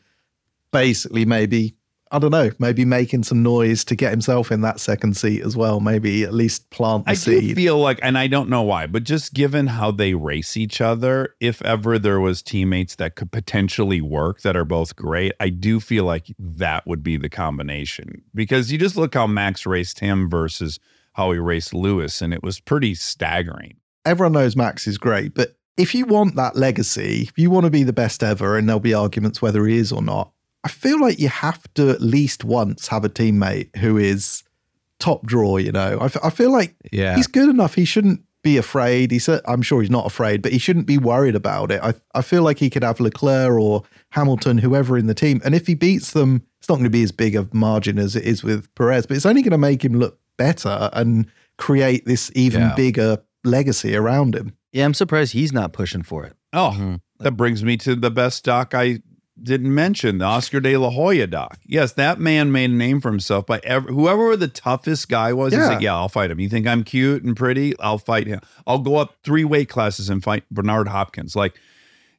basically maybe I don't know, maybe making some noise to get himself in that second seat as well. Maybe at least plant the seed. I do feel like, and I don't know why, but just given how they race each other, if ever there was teammates that could potentially work that are both great, I do feel like that would be the combination. Because you just look how Max raced him versus how he raced Lewis, and it was pretty staggering. Everyone knows Max is great, but if you want that legacy, if you want to be the best ever, and there'll be arguments whether he is or not, I feel like you have to at least once have a teammate who is top draw. You know, I, f- I feel like Yeah. he's good enough. He shouldn't be afraid. He's, I'm sure he's not afraid, but he shouldn't be worried about it. I, I feel like he could have Leclerc or Hamilton, whoever in the team, and if he beats them, it's not going to be as big a margin as it is with Perez, but it's only going to make him look better and create this even Yeah. bigger legacy around him. Yeah, I'm surprised he's not pushing for it. Oh, mm-hmm. that brings me to the best doc I didn't mention, the Oscar de la Hoya doc. Yes, that man made a name for himself by ever, whoever the toughest guy was. He's Yeah. like, yeah, I'll fight him. You think I'm cute and pretty? I'll fight him. I'll go up three weight classes and fight Bernard Hopkins. Like,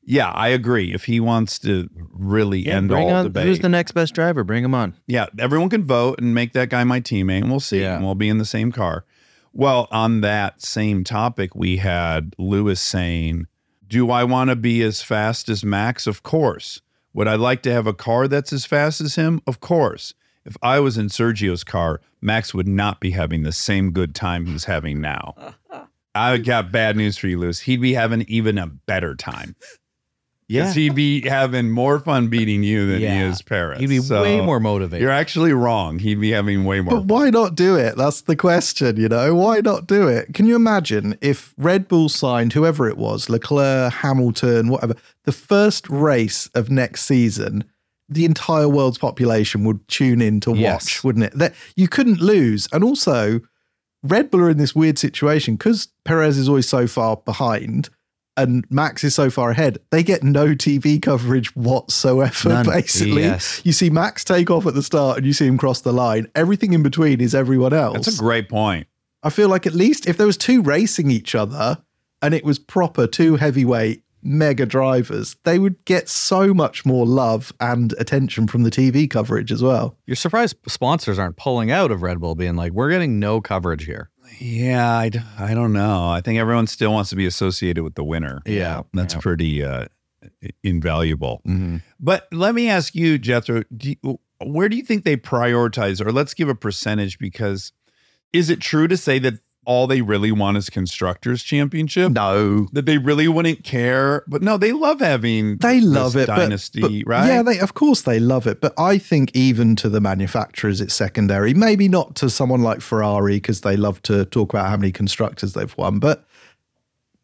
yeah, I agree. If he wants to really end Bring all on debate, who's the next best driver? Bring him on. yeah, everyone can vote and make that guy my teammate, and we'll see. Yeah. And we'll be in the same car. Well, on that same topic, we had Lewis saying, Do I want to be as fast as Max? Of course. Would I like to have a car that's as fast as him? Of course. If I was in Sergio's car, Max would not be having the same good time he's having now. I got bad news for you, Lewis. He'd be having even a better time. Yeah. Because he'd be having more fun beating you than he Yeah. is Perez. He'd be So way more motivated. You're actually wrong. He'd be having way more But why not do it? That's the question, you know? Why not do it? Can you imagine if Red Bull signed whoever it was, Leclerc, Hamilton, whatever, the first race of next season, the entire world's population would tune in to watch, Yes. wouldn't it? That you couldn't lose. And also, Red Bull are in this weird situation because Perez is always so far behind and Max is so far ahead. They get no TV coverage whatsoever, None. basically. Yes. You see Max take off at the start and you see him cross the line. Everything in between is everyone else. That's a great point. I feel like at least if there was two racing each other and it was proper two heavyweight mega drivers, they would get so much more love and attention from the TV coverage as well. You're surprised sponsors aren't pulling out of Red Bull, being like, "We're getting no coverage here." Yeah, I, I don't know. I think everyone still wants to be associated with the winner. Yeah. That's Yeah. pretty uh, invaluable. Mm-hmm. But let me ask you, Jethro, do you, where do you think they prioritize, or let's give a percentage? Because is it true to say that all they really want is constructors championship? No. That they really wouldn't care, but no, they love having They love it. but- dynasty, but, right? Yeah, they of course they love it. But I think even to the manufacturers, it's secondary. Maybe not to someone like Ferrari because they love to talk about how many constructors they've won. But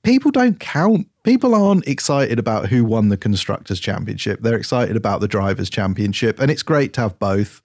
people don't count. People aren't excited about who won the constructors championship. They're excited about the drivers championship, and it's great to have both.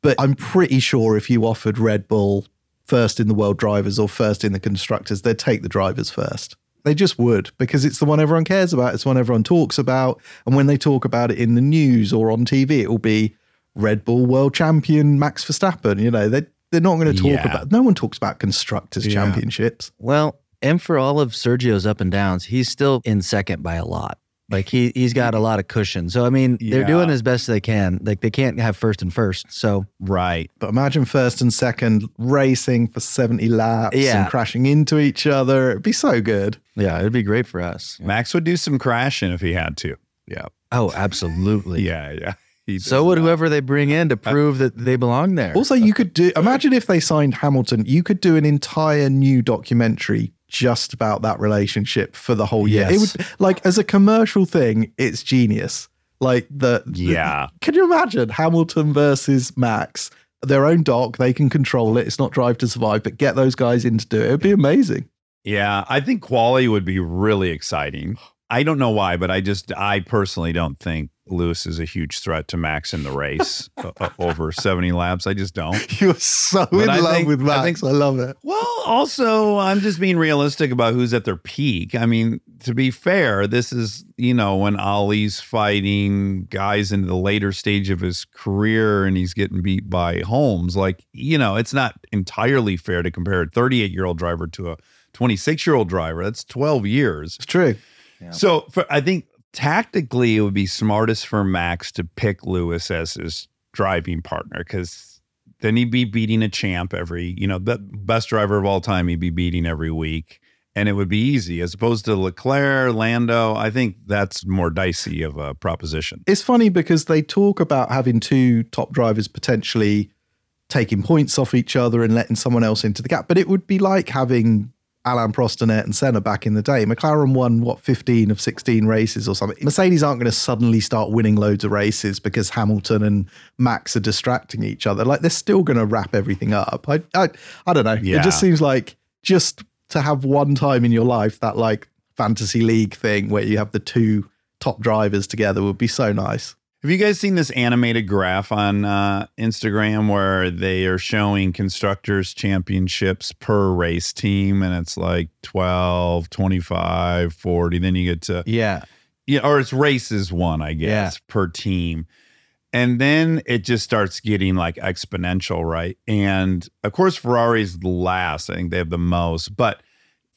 But I'm pretty sure if you offered Red Bull first in the world drivers or first in the constructors, they'd take the drivers first. They just would because it's the one everyone cares about. It's the one everyone talks about. And when they talk about it in the news or on TV, it will be Red Bull world champion Max Verstappen. You know, they, they're not going to talk Yeah. about, no one talks about constructors Yeah. championships. Well, and for all of Sergio's up and downs, he's still in second by a lot. Like he he's got a lot of cushion. So I mean, they're doing as best they can. Like they can't have first and first. So right. But imagine first and second racing for 70 laps Yeah. and crashing into each other. It'd be so good. yeah, it'd be great for us. Max would do some crashing if he had to. Yeah. Oh, absolutely. Yeah, yeah. So would not. whoever they bring in to uh, prove that they belong there. Also, you could do, imagine if they signed Hamilton, you could do an entire new documentary just about that relationship for the whole year. It Yes. would, like, as a commercial thing, it's genius. Like, the, the- Yeah. can you imagine Hamilton versus Max? Their own doc, they can control it. It's not Drive to Survive, but get those guys in to do it. It'd be amazing. Yeah, I think quality would be really exciting. I don't know why, but I just I personally don't think Lewis is a huge threat to Max in the race uh, uh, over 70 laps. I just don't. You're so But in I love think- with I Max. I, think- love it. Well, also, I'm just being realistic about who's at their peak. I mean, to be fair, this is, you know, when Ali's fighting guys into the later stage of his career and he's getting beat by Holmes. Like, you know, it's not entirely fair to compare a 38 year old driver to a 26 year old driver. That's 12 years. It's true. So for, I think tactically it would be smartest for Max to pick Lewis as his driving partner because then he'd be beating a champ every, you know, the best driver of all time. He'd be beating every week, and it would be easy as opposed to Leclerc, Lando. I think that's more dicey of a proposition. It's funny because they talk about having two top drivers potentially taking points off each other and letting someone else into the gap. But it would be like having Alain Prost and Senna back in the day. McLaren won, what, 15 of 16 races or something. Mercedes aren't going to suddenly start winning loads of races because Hamilton and Max are distracting each other. Like they're still going to wrap everything up. I, I, I don't know. Yeah. It just seems like just to have one time in your life that like fantasy league thing where you have the two top drivers together would be so nice. Have you guys seen this animated graph on uh, Instagram where they are showing constructors championships per race team and it's like 12, 25, 40. Then you get to, Yeah. yeah, or it's races one, I guess, Yeah. per team. And then it just starts getting like exponential, right? And of course, Ferrari's the last. I think they have the most. But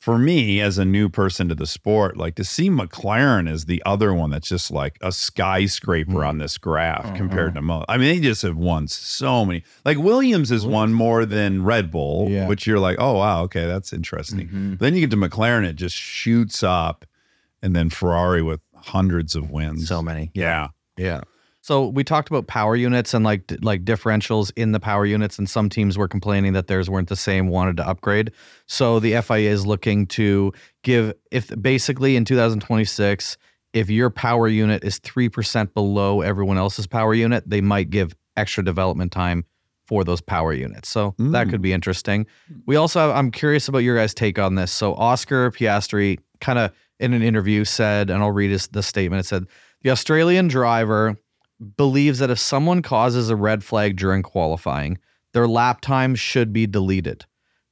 for me, as a new person to the sport, like to see McLaren as the other one that's just like a skyscraper Mm. on this graph Uh-huh. compared to most. I mean, they just have won so many. Like Williams has won more than Red Bull, Yeah. which you're like, oh, wow, okay, that's interesting. Mm-hmm. Then you get to McLaren, it just shoots up. And then Ferrari with hundreds of wins. So many. Yeah. Yeah. So we talked about power units and like like differentials in the power units, and some teams were complaining that theirs weren't the same, wanted to upgrade. So the FIA is looking to give if basically in 2026, if your power unit is 3% below everyone else's power unit, they might give extra development time for those power units. So that mm. could be interesting. We also, have, I'm curious about your guys' take on this. So Oscar Piastri kind of in an interview said, and I'll read his, the statement. It said, the Australian driver believes that if someone causes a red flag during qualifying, their lap time should be deleted.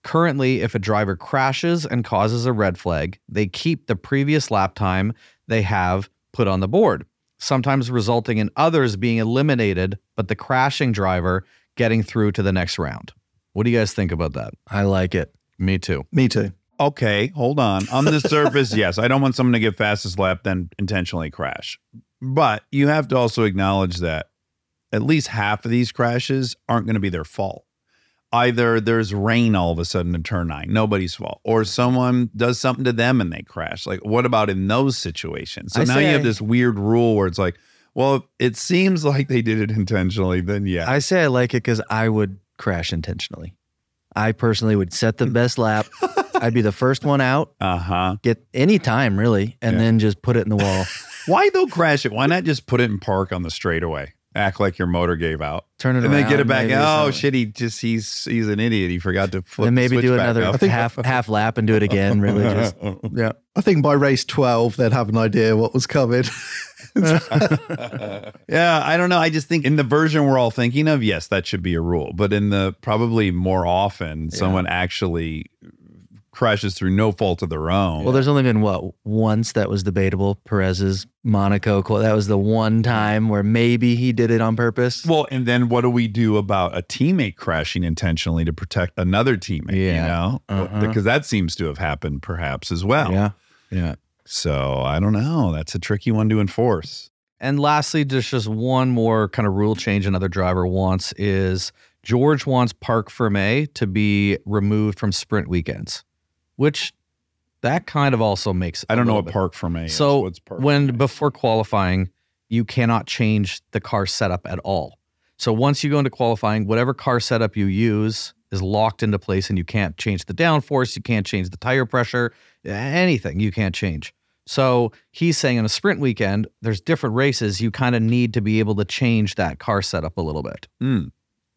Currently, if a driver crashes and causes a red flag, they keep the previous lap time they have put on the board, sometimes resulting in others being eliminated, but the crashing driver getting through to the next round. What do you guys think about that? I like it. Me too. Me too. Okay, hold on. On the surface, yes, I don't want someone to get fastest lap then intentionally crash. But you have to also acknowledge that at least half of these crashes aren't going to be their fault. Either there's rain all of a sudden in turn nine, nobody's fault, or someone does something to them and they crash. Like, what about in those situations? So I now say you have this weird rule where it's like, well, it seems like they did it intentionally, then yeah. I say I like it because I would crash intentionally. I personally would set the best lap. I'd be the first one out, Uh huh. get any time really, and Yeah. then just put it in the wall. Why though crash it? Why not just put it in park on the straightaway? Act like your motor gave out. Turn it and then get it back. maybe, Oh so- shit! He just he's he's an idiot. He forgot to flip. then the maybe switch do back another up. half half lap and do it again. Really, just yeah. I think by race 12, they'd have an idea what was coming. yeah, I don't know. I just think in the version we're all thinking of, yes, that should be a rule. But in the probably more often, someone actually crashes through no fault of their own. Well, there's only been what once that was debatable. Perez's Monaco. That was the one time where maybe he did it on purpose. Well, and then what do we do about a teammate crashing intentionally to protect another teammate? You Yeah. know, Uh-huh. because that seems to have happened perhaps as well. Yeah, yeah. So I don't know. That's a tricky one to enforce. And lastly, there's just one more kind of rule change another driver wants is George wants Park Ferme to be removed from sprint weekends, which that kind of also makes I don't know bit- parc fermé is. So when me? before qualifying, you cannot change the car setup at all. So once you go into qualifying, whatever car setup you use is locked into place, and you can't change the downforce, you can't change the tire pressure, anything you can't change. So he's saying on a sprint weekend, there's different races. You kind of need to be able to change that car setup a little bit. Hmm.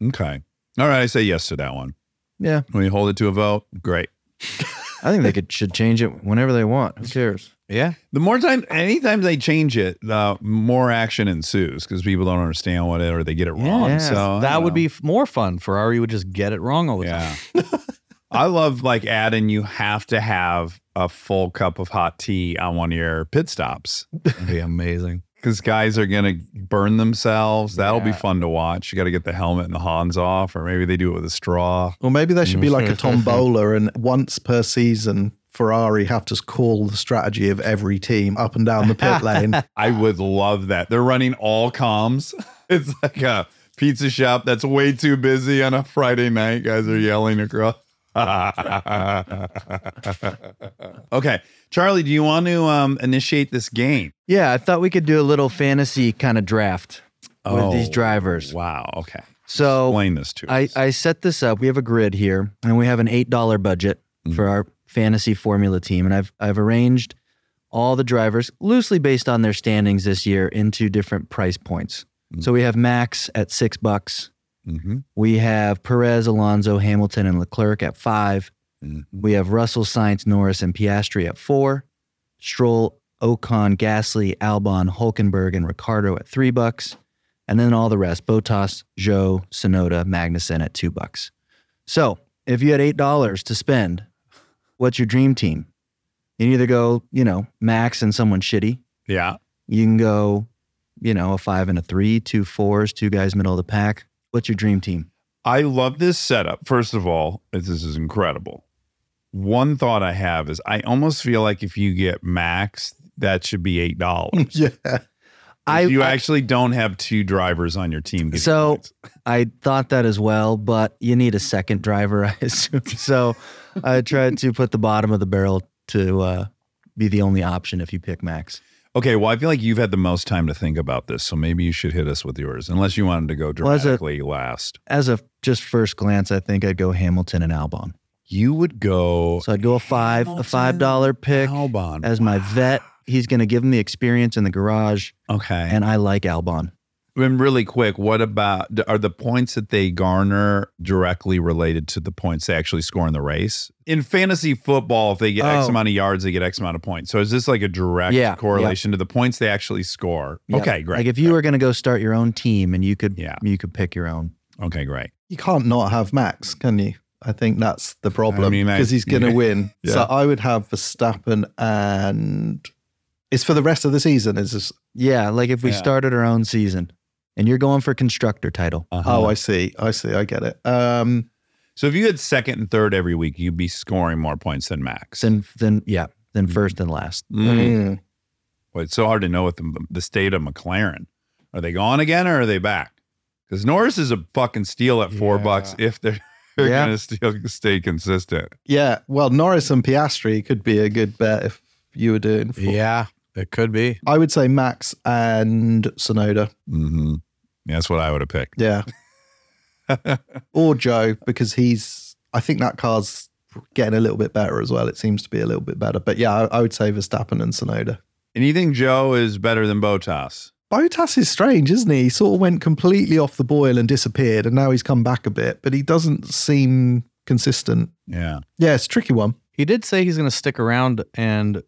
Okay. All right. I say yes to that one. Yeah. When you hold it to a vote, great. I think they could should change it whenever they want. Who cares? Yeah. The more time, anytime they change it, the more action ensues because people don't understand what it or they get it wrong. Yeah, so that would know. be f- more fun. Ferrari would just get it wrong all the Yeah. time. I love like adding you have to have a full cup of hot tea on one of your pit stops That'd be amazing. Because guys are going to burn themselves. That'll be fun to watch. You got to get the helmet and the HANS off, or maybe they do it with a straw. Or maybe there should be like a tombola, and once per season, Ferrari have to call the strategy of every team up and down the pit lane. I would love that. They're running all comms. It's like a pizza shop that's way too busy on a Friday night. Guys are yelling across. Okay. Charlie, do you want to um, initiate this game? Yeah, I thought we could do a little fantasy kind of draft with these Oh, drivers. Wow. Okay. So Explain this to I, us. I set this up. We have a grid here, and we have an eight dollar budget Mm-hmm. for our fantasy formula team, and I've I've arranged all the drivers loosely based on their standings this year into different price points. Mm-hmm. So we have Max at six bucks. Mhm. We have Perez, Alonso, Hamilton, and Leclerc at 5 Mhm. We have Russell, Sainz, Norris, and Piastri at four. Stroll, Ocon, Gasly, Albon, Hulkenberg, and Ricciardo at three bucks. And then all the rest, Bottas, Zhou, Tsunoda, Magnussen at two bucks. So if you had eight dollars to spend, what's your dream team? You can either go, you know, Max and someone shitty. yeah. You can go, you know, a five and a three, two fours, two guys middle of the pack. What's your dream team? I love this setup. First of all, this is incredible. One thought I have is I almost feel like if you get max, that should be eight dollars. yeah. I- you I- actually don't have two drivers on your team. So points. I thought that as well, but you need a second driver, I assume. So I tried to put the bottom of the barrel to uh, be the only option if you pick Max. Okay, well, I feel like you've had the most time to think about this, so maybe you should hit us with yours, unless you wanted to go Well, as a- last. As a just first glance, I think I'd go Hamilton and Albon. You would go So I'd go a five, a five dollar pick Albon as my vet. he's going to give him the experience in the garage, Okay. and I like Albon. And really quick, what about are the points that they garner directly related to the points they actually score in the race? In fantasy football, if they get X Oh. amount of yards, they get X amount of points. So is this like a direct Yeah, correlation to the points they actually score? Yep. Okay, great. Like if you were going to go start your own team, and you could, Yeah. you could pick your own. okay, great. You can't not have Max, can you? I think that's the problem mean, I- because he's going to yeah. win. Yeah. So I would have Verstappen, and it's for the rest of the season. Is this? Yeah, like if we Yeah. started our own season, and you're going for constructor title. Uh-huh. Oh, I see. I see. I get it. Um, so if you had second and third every week, you'd be scoring more points than Max. Then, then yeah, then first and last. Mm. mm. But it's so hard to know with the, the state of McLaren. Are they gone again or are they back? Because Norris is a fucking steal at four Yeah. bucks if they're, they're Yeah. going to still stay consistent. Yeah. Well, Norris and Piastri could be a good bet if you were doing. For, Yeah, it could be. I would say Max and Tsunoda. Mm-hmm. That's what I would have picked. Yeah. or Zhou because he's. I think that car's getting a little bit better as well. It seems to be a little bit better. But yeah, I, I would say Verstappen and Tsunoda. And you think Zhou is better than Botas? Bottas is strange, isn't he? He sort of went completely off the boil and disappeared, and now he's come back a bit, but he doesn't seem consistent. Yeah. Yeah, it's a tricky one. He did say he's going to stick around and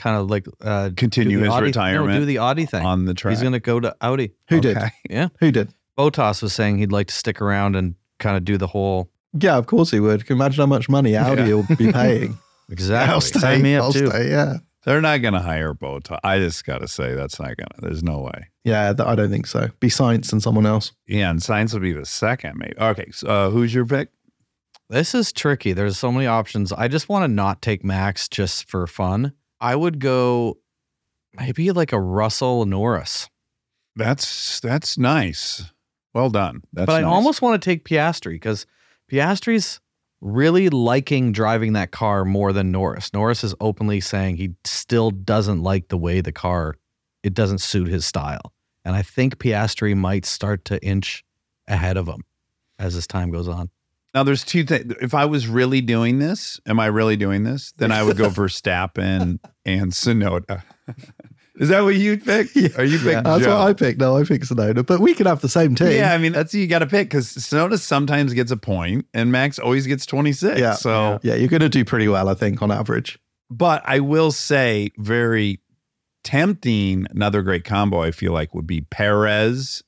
kind of like uh, Continue his Audi- retirement No, do the Audi thing. on the track. He's going to go to Audi. Who did? Yeah. Who did? Bottas was saying he'd like to stick around and kind of do the whole. Yeah, of course he would. Can you imagine how much money Audi Yeah. will be paying? Exactly. I'll stay. Sign me up I'll too. stay, yeah. They're not going to hire Bottas. I just got to say, that's not going to, there's no way. Yeah, th- I don't think so. Be Sainz and someone else. Yeah. And Sainz will be the second, maybe. Okay. So, uh, who's your pick? This is tricky. There's so many options. I just want to not take Max just for fun. I would go maybe like a Russell Norris, That's, that's nice. Well done. That's but I nice. almost want to take Piastri because Piastri's really liking driving that car more than Norris. Norris is openly saying he still doesn't like the way the car it doesn't suit his style. And I think Piastri might start to inch ahead of him as this time goes on. Now, there's two things. If I was really doing this, am I really doing this? Then I would go Verstappen and Tsunoda. Is that what you'd pick? Or you pick That's Zhou? what I picked. No, I picked Tsunoda, but we could have the same team. Yeah, I mean that's you got to pick because Tsunoda sometimes gets a point and Max always gets 26. Yeah. So, Yeah, you're going to do pretty well, I think, on average. but I will say, very tempting. Another great combo I feel like would be Perez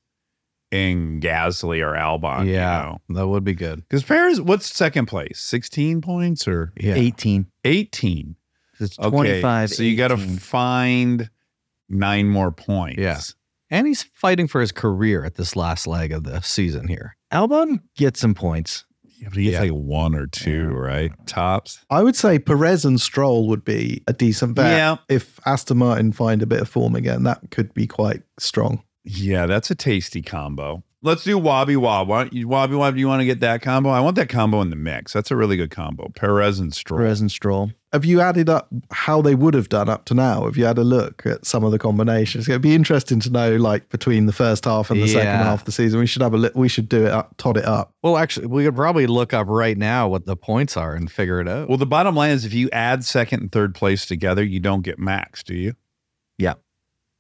and Gasly or Albon. yeah, that would be good. because Perez, what's second place? 16 points or Yeah. 18. 18? It's Okay, 25. so you got to find nine more points. Yeah. And he's fighting for his career at this last leg of the season here. Albon gets some points. Yeah, but he gets Yeah. like one or two, right? Tops. I would say Perez and Stroll would be a decent bet. Yeah. If Aston Martin find a bit of form again, that could be quite strong. Yeah, that's a tasty combo. Let's do Wobby Wob. Why don't you, Wobby Wob, do you want to get that combo? I want that combo in the mix. That's a really good combo. Perez and Stroll. Perez and Stroll. Have you added up how they would have done up to now? Have you had a look at some of the combinations? It'd be interesting to know, like between the first half and the second half of the season. We should have a li- we should do it up, tot it up. Well, actually, we could probably look up right now what the points are and figure it out. Well, the bottom line is if you add second and third place together, you don't get max, do you? Yeah.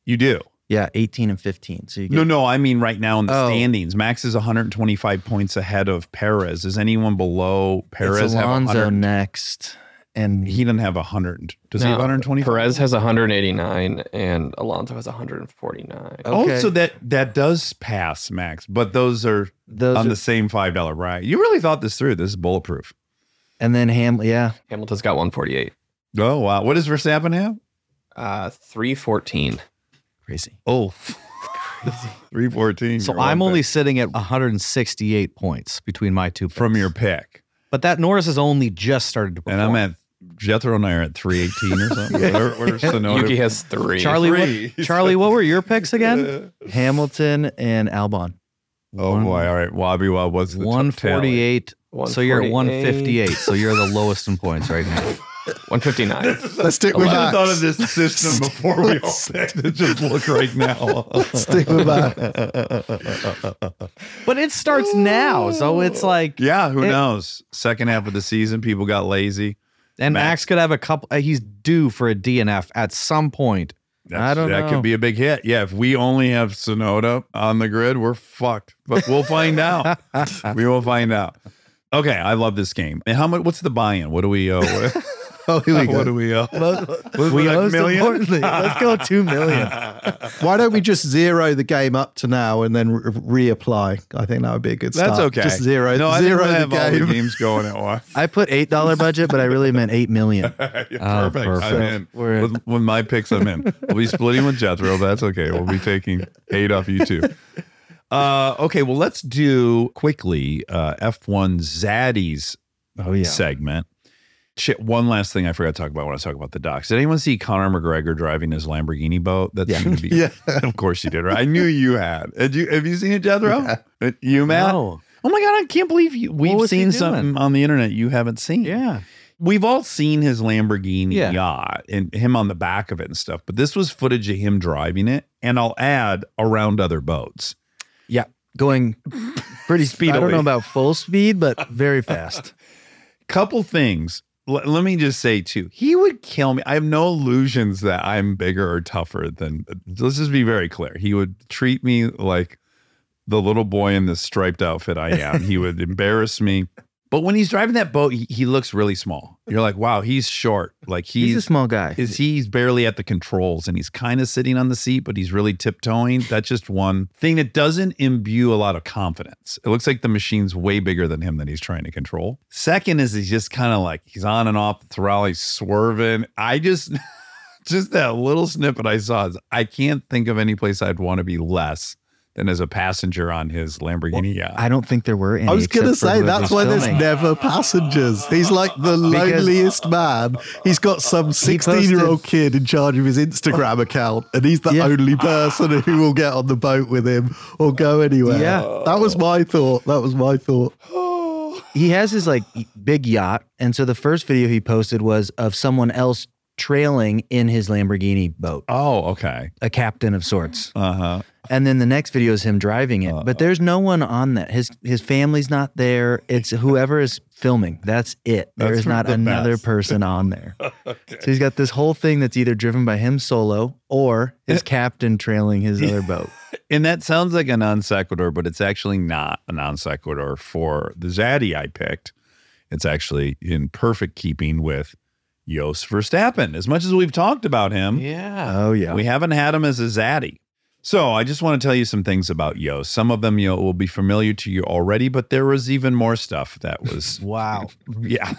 You do. Yeah, 18 and 15. So you get No, no, I mean right now in the Oh. standings. Max is 125 points ahead of Perez. Is anyone below Perez it's have Alonso 100? next. And He doesn't have 100. Does he have 120? Perez has 189 and Alonso has 149. Oh, so that that does pass Max, but those are those on are- the same five dollar ride. You really thought this through. This is bulletproof. and then Ham yeah. Hamilton's got 148. Oh wow! What does Verstappen have? Uh, 314. Crazy. Oh, three fourteen. so I'm only sitting at 168 points between my two from your pick, But that Norris has only just started to perform. and I'm at Jethro and I are at three eighteen or something. Where- where's Tsunoda? Yuki has three. Charlie. Three. What, Charlie, what were your picks again? Hamilton and Albon. Oh boy! All right, Wobby Wob. What's the top 148. So you're at 158. So you're the lowest in points right now. 159. Let's stick with I should have Max. thought of this system before we all picked. It just look right now. Stick with that. But it starts now. So it's like Yeah, who It- knows? Second half of the season, people got lazy. And Max, could have a couple. Uh, he's due for a DNF at some point. I don't know. that know. could be a big hit. Yeah, if we only have Tsunoda on the grid, we're fucked. But we'll find out. we will find out. Okay, I love this game. And how much? What's the buy-in? What do we owe? What, Oh, here we go. what do we owe? Was we it like most million? importantly, let's go two million. Why don't we just zero the game up to now and then re- reapply? I think that would be a good start. That's okay. Just zero, No, I think we'll the have all the game. games going at once. I put eight dollar budget, but I really meant eight million. Yeah, Oh, perfect. perfect. I'm in. We're in. With, with my picks, I'm in. We'll be splitting with Jethro. That's okay. We'll be taking eight off you too. Uh, okay, well, let's do quickly uh, F1 Zaddy's Oh yeah. segment. Shit, one last thing I forgot to talk about when I was talking about the docs. Did anyone see Conor McGregor driving his Lamborghini boat? That seemed to be. Yeah. Of course you did, right? I knew you had. Had you? Have you seen it, Jethro? Uh, You, Matt? No. Oh my god, I can't believe you. We've was he seen doing? something on the internet you haven't seen. Yeah. We've all seen his Lamborghini Yeah. yacht and him on the back of it and stuff, but this was footage of him driving it, and I'll add around other boats. Yeah. Going pretty speed. I don't know about full speed, but very fast. Couple things. L- let me just say too, he would kill me. I have no illusions that I'm bigger or tougher than. Let's just be very clear. He would treat me like the little boy in this striped outfit I am. he would embarrass me. But when he's driving that boat, he, he looks really small. You're like, wow, he's short. Like he's, He's, a small guy. is he's barely at the controls and he's kind of sitting on the seat, but he's really tiptoeing. That's just one thing that doesn't imbue a lot of confidence. It looks like the machine's way bigger than him that he's trying to control. Second is he's just kind of like he's on and off the throttle, he's swerving. I just just that little snippet I saw is I can't think of any place I'd want to be less than as a passenger on his Lamborghini yacht. I don't think there were any. I was going to say that's was why there's never passengers. He's like the Because- loneliest man. He's got some 16 year old kid in charge of his Instagram account, and he's the Yeah. only person who will get on the boat with him or go anywhere. Yeah. That was my thought. That was my thought. he has his like big yacht, and so the first video he posted was of someone else trailing in his Lamborghini boat, oh, okay. a captain of sorts. Uh-huh. And then the next video is him driving it, but there's no one on that. His his family's not there. It's whoever is filming. That's it. There That's is not the another best. person on there. So he's got this whole thing that's either driven by him solo or his captain trailing his other boat. And that sounds like a non sequitur, but it's actually not a non sequitur for the Zaddy I picked. It's actually in perfect keeping with Jos Verstappen. As much as we've talked about him, Yeah. Oh yeah. we haven't had him as a Zaddy. So I just want to tell you some things about Jos. Some of them you know, will be familiar to you already, but there was even more stuff that was wow. yeah.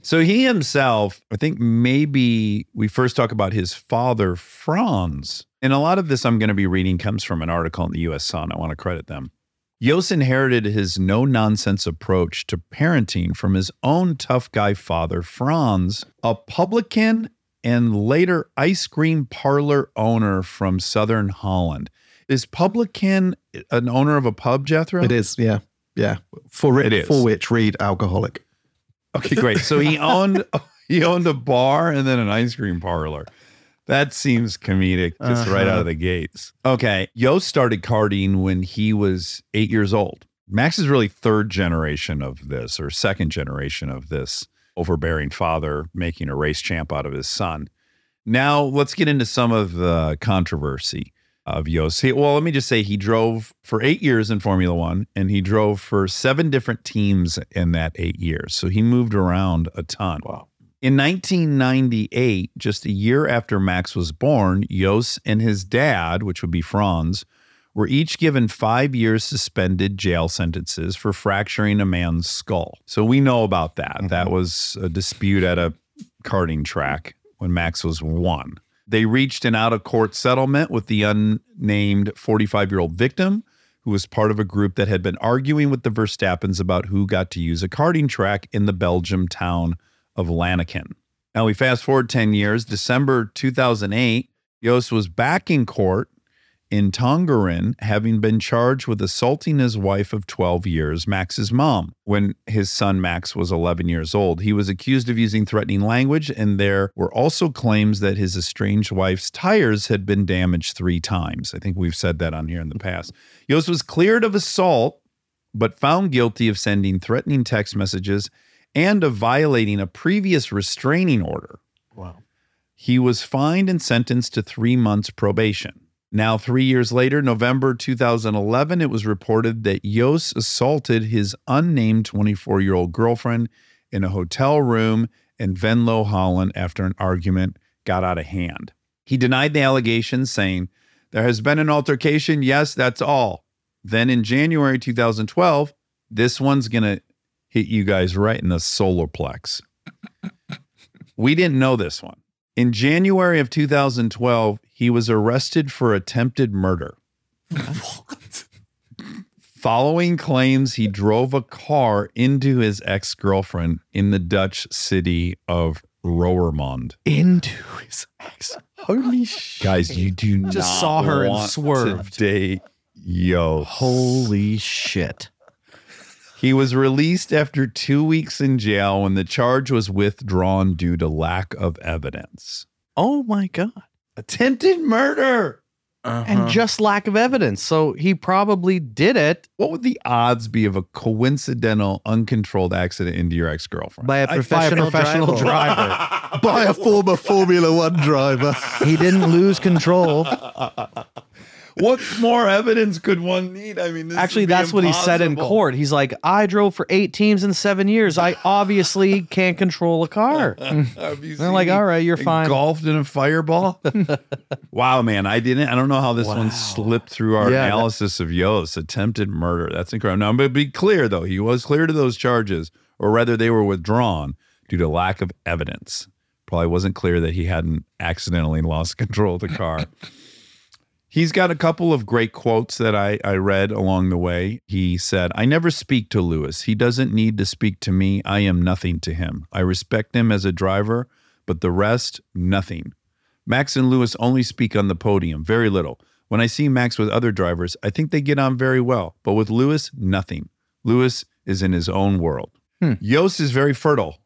So he himself, I think maybe we first talk about his father, Frans. And a lot of this I'm going to be reading comes from an article in the US Sun. I want to credit them. Jos inherited his no nonsense approach to parenting from his own tough guy father, Frans, a publican and later ice cream parlor owner from southern Holland. Is publican uh, an owner of a pub, Jethro? It is, yeah. Yeah. For, It for which read alcoholic. Okay, great. So he owned he owned a bar and then an ice cream parlor. That seems comedic just right out uh-huh. of the gates. Okay, Jos started karting when he was eight years old. Max is really third generation of this, or second generation of this overbearing father making a race champ out of his son. Now let's get into some of the controversy of Jos. Well, let me just say he drove for eight years in Formula One, and he drove for seven different teams in that eight years. So he moved around a ton. Wow. In 1998, just a year after Max was born, Jos and his dad, which would be Frans, were each given five years suspended jail sentences for fracturing a man's skull. So we know about that. Mm-hmm. That was a dispute at a karting track when Max was one. They reached an out of court settlement with the unnamed 45 year old victim, who was part of a group that had been arguing with the Verstappens about who got to use a karting track in the Belgium town of Lanaken. Now we fast forward 10 years, December 2008, Jos was back in court in Tongeren, having been charged with assaulting his wife of 12 years, Max's mom, when his son Max was 11 years old. He was accused of using threatening language, and there were also claims that his estranged wife's tires had been damaged three times. I think we've said that on here in the past. Jos was cleared of assault, but found guilty of sending threatening text messages and of violating a previous restraining order. Wow. He was fined and sentenced to three months probation. Now, three years later, November 2011, it was reported that Jos assaulted his unnamed 24 year old girlfriend in a hotel room in Venlo, Holland, after an argument got out of hand. He denied the allegations, saying, There has been an altercation. Yes, that's all. Then in January 2012, this one's going to hit you guys right in the solar plex. we didn't know this one. In January of 2012, he was arrested for attempted murder. What? Following claims he drove a car into his ex girlfriend in the Dutch city of Roermond. Into his ex. Holy shit. Guys, you do not Just saw her and want swerved. to date Jos. Holy shit. He was released after two weeks in jail when the charge was withdrawn due to lack of evidence. Oh my God. Attempted murder. And uh-huh. just lack of evidence. So he probably did it. What would the odds be of a coincidental, uncontrolled accident into your ex girlfriend? By a professional, professional driver. By a former Formula One driver. he didn't lose control. what more evidence could one need? I mean, this Actually, that's what he said in court. He's like, I drove for eight teams in seven years. I obviously can't control a car. They're like, all right, you're fine. Golfed in a fireball. wow, man, I didn't. I don't know how this one slipped through our Yeah, that- analysis of Jos's attempted murder. That's incredible. Now, but be clear though, he was clear to those charges, or rather, they were withdrawn due to lack of evidence. Probably wasn't clear that he hadn't accidentally lost control of the car. He's got a couple of great quotes that I, I read along the way. He said, I never speak to Lewis. He doesn't need to speak to me. I am nothing to him. I respect him as a driver, but the rest, nothing. Max and Lewis only speak on the podium, very little. When I see Max with other drivers, I think they get on very well, but with Lewis, nothing. Lewis is in his own world. Hmm. Jos is very fertile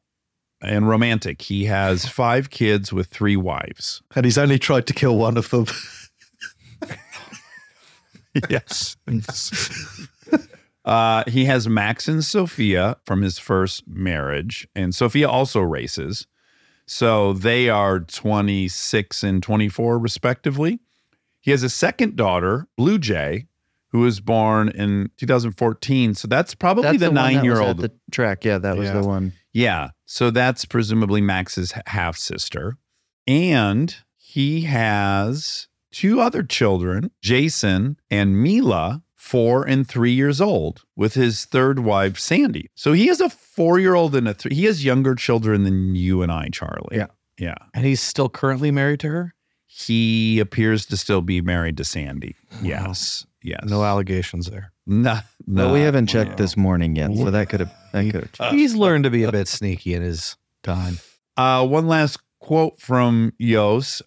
and romantic. He has five kids with three wives. And he's only tried to kill one of them. yes. uh, he has Max and Sophia from his first marriage, and Sophia also races. So they are 26 and 24, respectively. He has a second daughter, Blue Jey, who was born in 2014. So that's probably That's the, one that was nine year old. The track. Yeah, that was Yeah. the one. Yeah. So that's presumably Max's half sister. And he has two other children, Jason and Mila, four and three years old, with his third wife, Sandy. So he has a four year old and a three. He has younger children than you and I, Charlie. Yeah. Yeah. And he's still currently married to her? He appears to still be married to Sandy. Yes. Yes. No allegations there. No, No, we haven't checked this morning yet, so that could have that could have. He's learned to be a bit sneaky in his time. Uh, one last quote from Jos.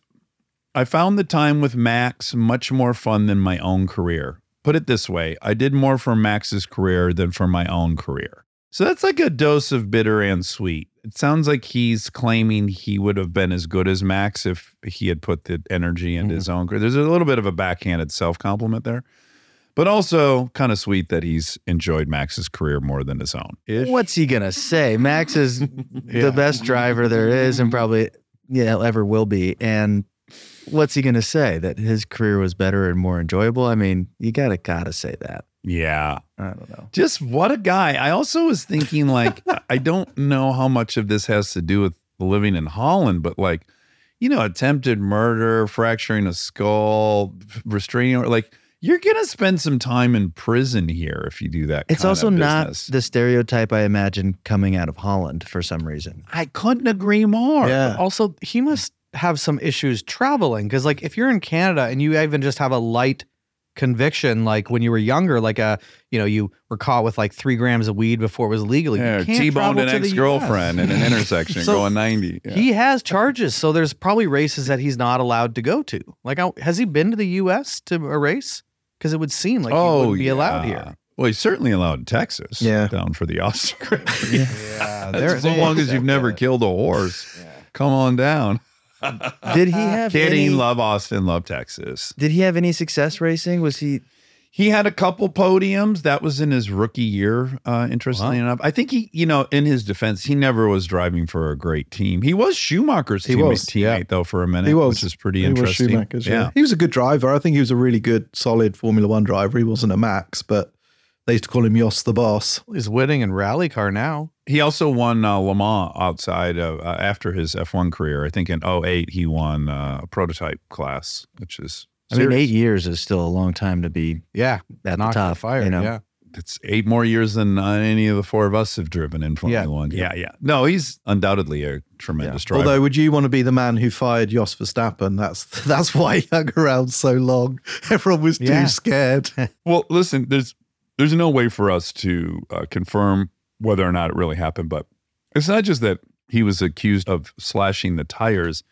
I found the time with Max much more fun than my own career. Put it this way I did more for Max's career than for my own career. So that's like a dose of bitter and sweet. It sounds like he's claiming he would have been as good as Max if he had put the energy into mm-hmm. his own career. There's a little bit of a backhanded self compliment there, but also kind of sweet that he's enjoyed Max's career more than his own. Ish. What's he gonna say? Max is the best driver there is, and probably yeah ever will be. And what's he gonna say? That his career was better and more enjoyable? I mean, you gotta gotta say that. Yeah. I don't know. Just what a guy. I also was thinking, like, I don't know how much of this has to do with living in Holland, but like, you know, attempted murder, fracturing a skull, restraining, like, you're going to spend some time in prison here if you do that. It's kind also of not the stereotype I imagine coming out of Holland for some reason. I couldn't agree more. Yeah. Also, he must have some issues traveling because, like, if you're in Canada and you even just have a light conviction, like when you were younger, like a, you know, you were caught with like three grams of weed before it was legal. you Yeah, can't T-boned an to the US. ex-girlfriend in an intersection So going 90. Yeah. He has charges, so there's probably races that he's not allowed to go to. Like, has he been to the U.S. to a race? Because it would seem like oh, he wouldn't be allowed Oh, here. Well, he's certainly allowed in Texas. Yeah. Down for the Oscar. Yeah, That's so long as you've never killed a horse. Come on down. Did he have Kidding. any, Love Austin. Love Texas. Did he have any success racing? Was he? He had a couple podiums. That was in his rookie year, uh, interestingly enough. I think he, you know, in his defense, he never was driving for a great team. He was Schumacher's He teammate, was, teammate though, for a minute, He was. which is pretty He was interesting. Schumacher's, yeah. He was a good driver. I think he was a really good, solid Formula One driver. He wasn't a Max, but they used to call him Jos the boss. He's winning in rally car now. He also won uh, Le Mans outside uh, after his F1 career. I think in 08, he won uh, a prototype class, which is I mean, eight years is still a long time to be Yeah. at knocked the the top. fire, you know? yeah. It's eight more years than uh, any of the four of us have driven in Formula Yeah. One. Yeah, yeah. No, he's undoubtedly a tremendous driver. Although, would you want to be the man who fired Jos Verstappen? That's that's why he hung around so long. Everyone was too scared. Well, listen, there's there's no way for us to uh, confirm whether or not it really happened, but it's not just that he was accused of slashing the tires;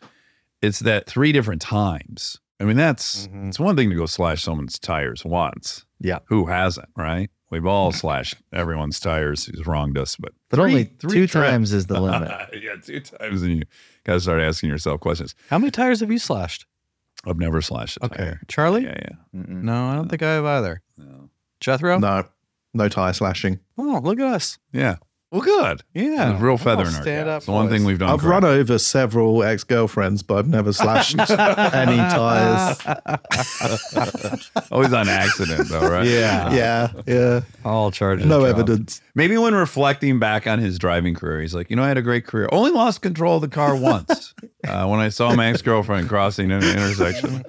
it's that three different times. I mean, that's mm-hmm. it's one thing to go slash someone's tires once. Yeah, who hasn't? Right? We've all slashed everyone's tires who's wronged us, but But only three two tri- times is the limit. yeah, two times, and you got to start asking yourself questions. How many tires have you slashed? I've never slashed a Okay. tire. Charlie? Yeah, yeah. No, I don't think I have either. No. Jethro? No, no tire slashing. Oh, look at us. Yeah. Well, good. Yeah. There's real feather Oh, in our stand cap. up It's the one boys. thing we've done. I've correct. run over several ex girlfriends, but I've never slashed any tires. Always on accident, though, right? Yeah. Yeah, yeah. All charges. No dropped. evidence. Maybe when reflecting back on his driving career, he's like, you know, I had a great career. Only lost control of the car once uh, when I saw my ex girlfriend crossing an intersection.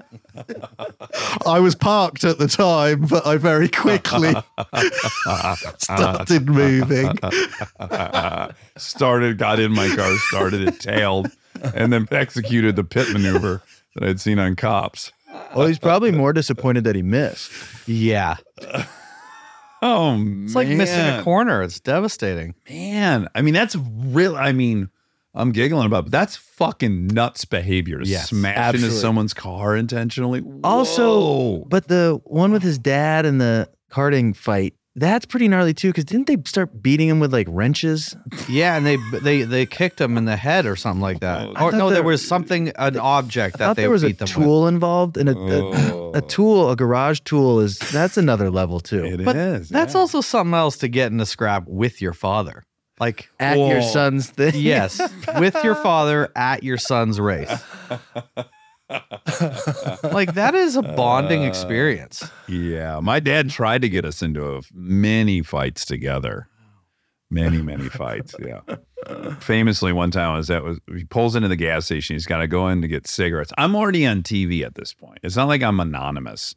I was parked at the time, but I very quickly started moving. started, got in my car, started it, tailed, and then executed the pit maneuver that I'd seen on cops. Well, he's probably more disappointed that he missed. Yeah. Oh, It's like missing a corner. It's devastating. Man, I mean, that's real. I mean, I'm giggling about, but that's fucking nuts behavior. to Yes, smash absolutely. into someone's car intentionally. Also, but the one with his dad and the karting fight, that's pretty gnarly too. Because didn't they start beating him with like wrenches? Yeah, and they they they kicked him in the head or something like that. Oh, I Or no, there there- was something, an object I that thought they there was a beat them with. tool involved, and a, Oh. a, a oh. tool, a garage tool, is that's another level too. It But is, That's yeah. also something else to get in a scrap with your father. Like At your son's thing. yes, with your father at your son's race. like that is a bonding Uh, experience. Yeah, my dad tried to get us into a, many fights together. Many, many fights. Yeah. Famously, one time I was at was he pulls into the gas station. He's got to go in to get cigarettes. I'm already on TV at this point. It's not like I'm anonymous.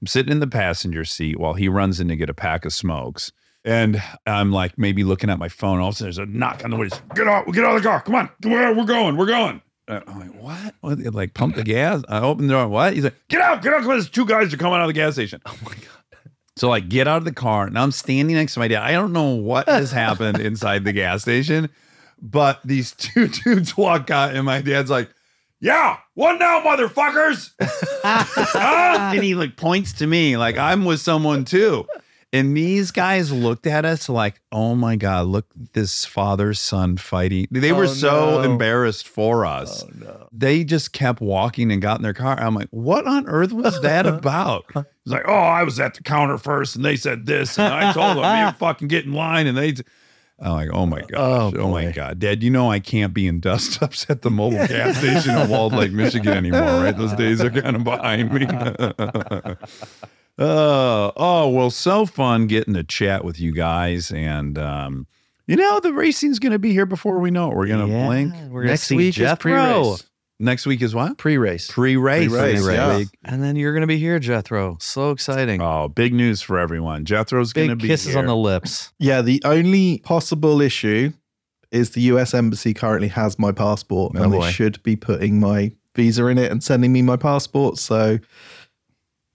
I'm sitting in the passenger seat while he runs in to get a pack of smokes. And I'm like maybe looking at my phone. All of a sudden, there's a knock on the window. Get out! Get out of the car! Come on! We're going! We're going! Uh, I'm like, what? what? They, Like, pump the gas. I open the door. What? He's like, get out! Get out! There's two guys are coming out of the gas station. Oh my god! So I get out of the car. Now I'm standing next to my dad. I don't know what has happened inside the gas station, but these two dudes walk out, and my dad's like, "Yeah, what now, motherfuckers?" Huh? and he like points to me like I'm with someone too. And these guys looked at us like, oh my God, look this father son fighting. They were Oh, so no. embarrassed for oh, us. They just kept walking and got in their car. I'm like, what on earth was that about? He's like, oh, I was at the counter first and they said this. And I told them, man, fucking get in line. And they, I'm like, oh my oh, gosh. Oh, my. God. Dad, you know I can't be in dust ups at the mobile gas station in Walled Lake, Michigan anymore, right? Those days are kind of behind me. Uh, oh, well, so fun getting to chat with you guys. And, um, you know, the racing's going to be here before we know it. We're going to Yeah. blink. We're gonna Next see week is Jethro. pre-race. Next week is what? Pre-race. Pre-race. Pre-race, next yeah. And then you're gonna be here, Jethro. So exciting. Oh, big news for everyone. Jethro's going to be kisses here. on the lips. Yeah, the only possible issue is the US Embassy currently has my passport Oh, and boy. they should be putting my visa in it and sending me my passport. So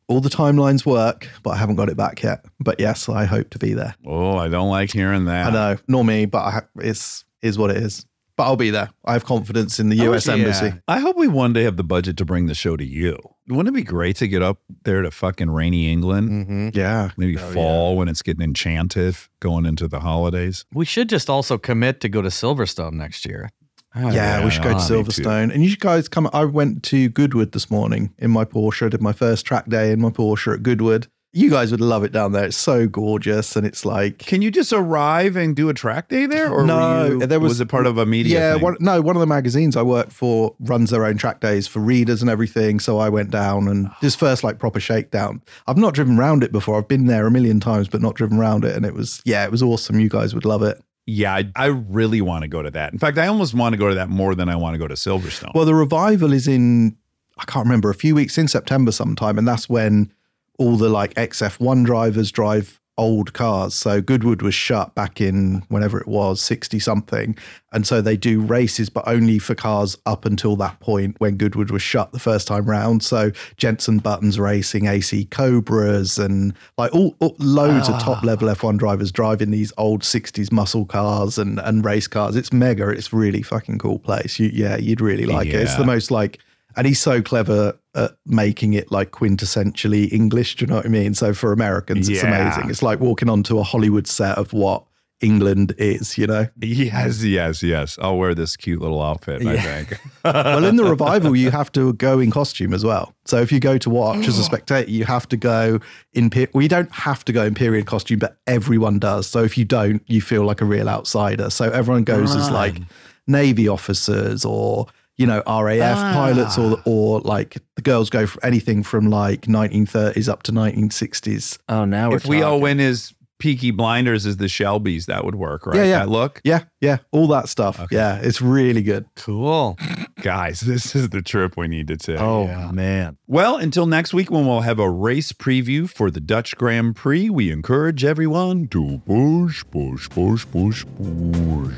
all the timelines work, but I haven't got it back yet. But yes, I hope to be there. Oh, I don't like hearing that. I know, nor me, but I ha- it's is what it is. But I'll be there. I have confidence in the US Embassy. I hope we one day have the budget to bring the show to you. Wouldn't it be great to get up there to fucking rainy England? Mm-hmm. Yeah. Maybe Oh, fall when it's getting enchanted going into the holidays. We should just also commit to go to Silverstone next year. Yeah, we should go to ah, me too. Silverstone. And you guys come. I went to Goodwood this morning in my Porsche. I did my first track day in my Porsche at Goodwood. You guys would love it down there. It's so gorgeous, and it's like Can you just arrive and do a track day there, or no, you- there was, was it part of a media? Yeah, thing? one, no, one of the magazines I work for runs their own track days for readers and everything. So I went down and this first like proper shakedown. I've not driven around it before. I've been there a million times, but not driven around it, and it was yeah, it was awesome. You guys would love it. Yeah, I, I really want to go to that. In fact, I almost want to go to that more than I want to go to Silverstone. Well, the revival is in I can't remember a few weeks in September sometime, and that's when all the like XF1 drivers drive old cars. So Goodwood was shut back in whenever it was, 60 something. And so they do races, but only for cars up until that point when Goodwood was shut the first time round. So Jensen Buttons Racing, AC Cobras, and like all, all loads of top ah. level F1 drivers driving these old 60s muscle cars and, and race cars. It's mega. It's really fucking cool place. You, yeah, you'd really like it. It's the most like and he's so clever at making it like quintessentially English. Do you know what I mean? So for Americans, it's Yeah. amazing. It's like walking onto a Hollywood set of what England is, you know? yes, yes, yes. I'll wear this cute little outfit. I think. well, in the revival, you have to go in costume as well. So if you go to watch as a oh. spectator, you have to go in. pe- Well, you don't have to go in period costume, but everyone does. So if you don't, you feel like a real outsider. So everyone goes as ah. like navy officers or you know RAF ah. pilots, or or like the girls go for anything from like 1930s up to 1960s. Oh, now we're if we all win as Peaky Blinders as the Shelbys, that would work, right? Yeah, yeah. That look, Yeah, yeah, all that stuff. Yeah, it's really good. Cool. guys, this is the trip we need to take. Oh man. Well, until next week when we'll have a race preview for the Dutch Grand Prix, we encourage everyone to push, push, push, push, push.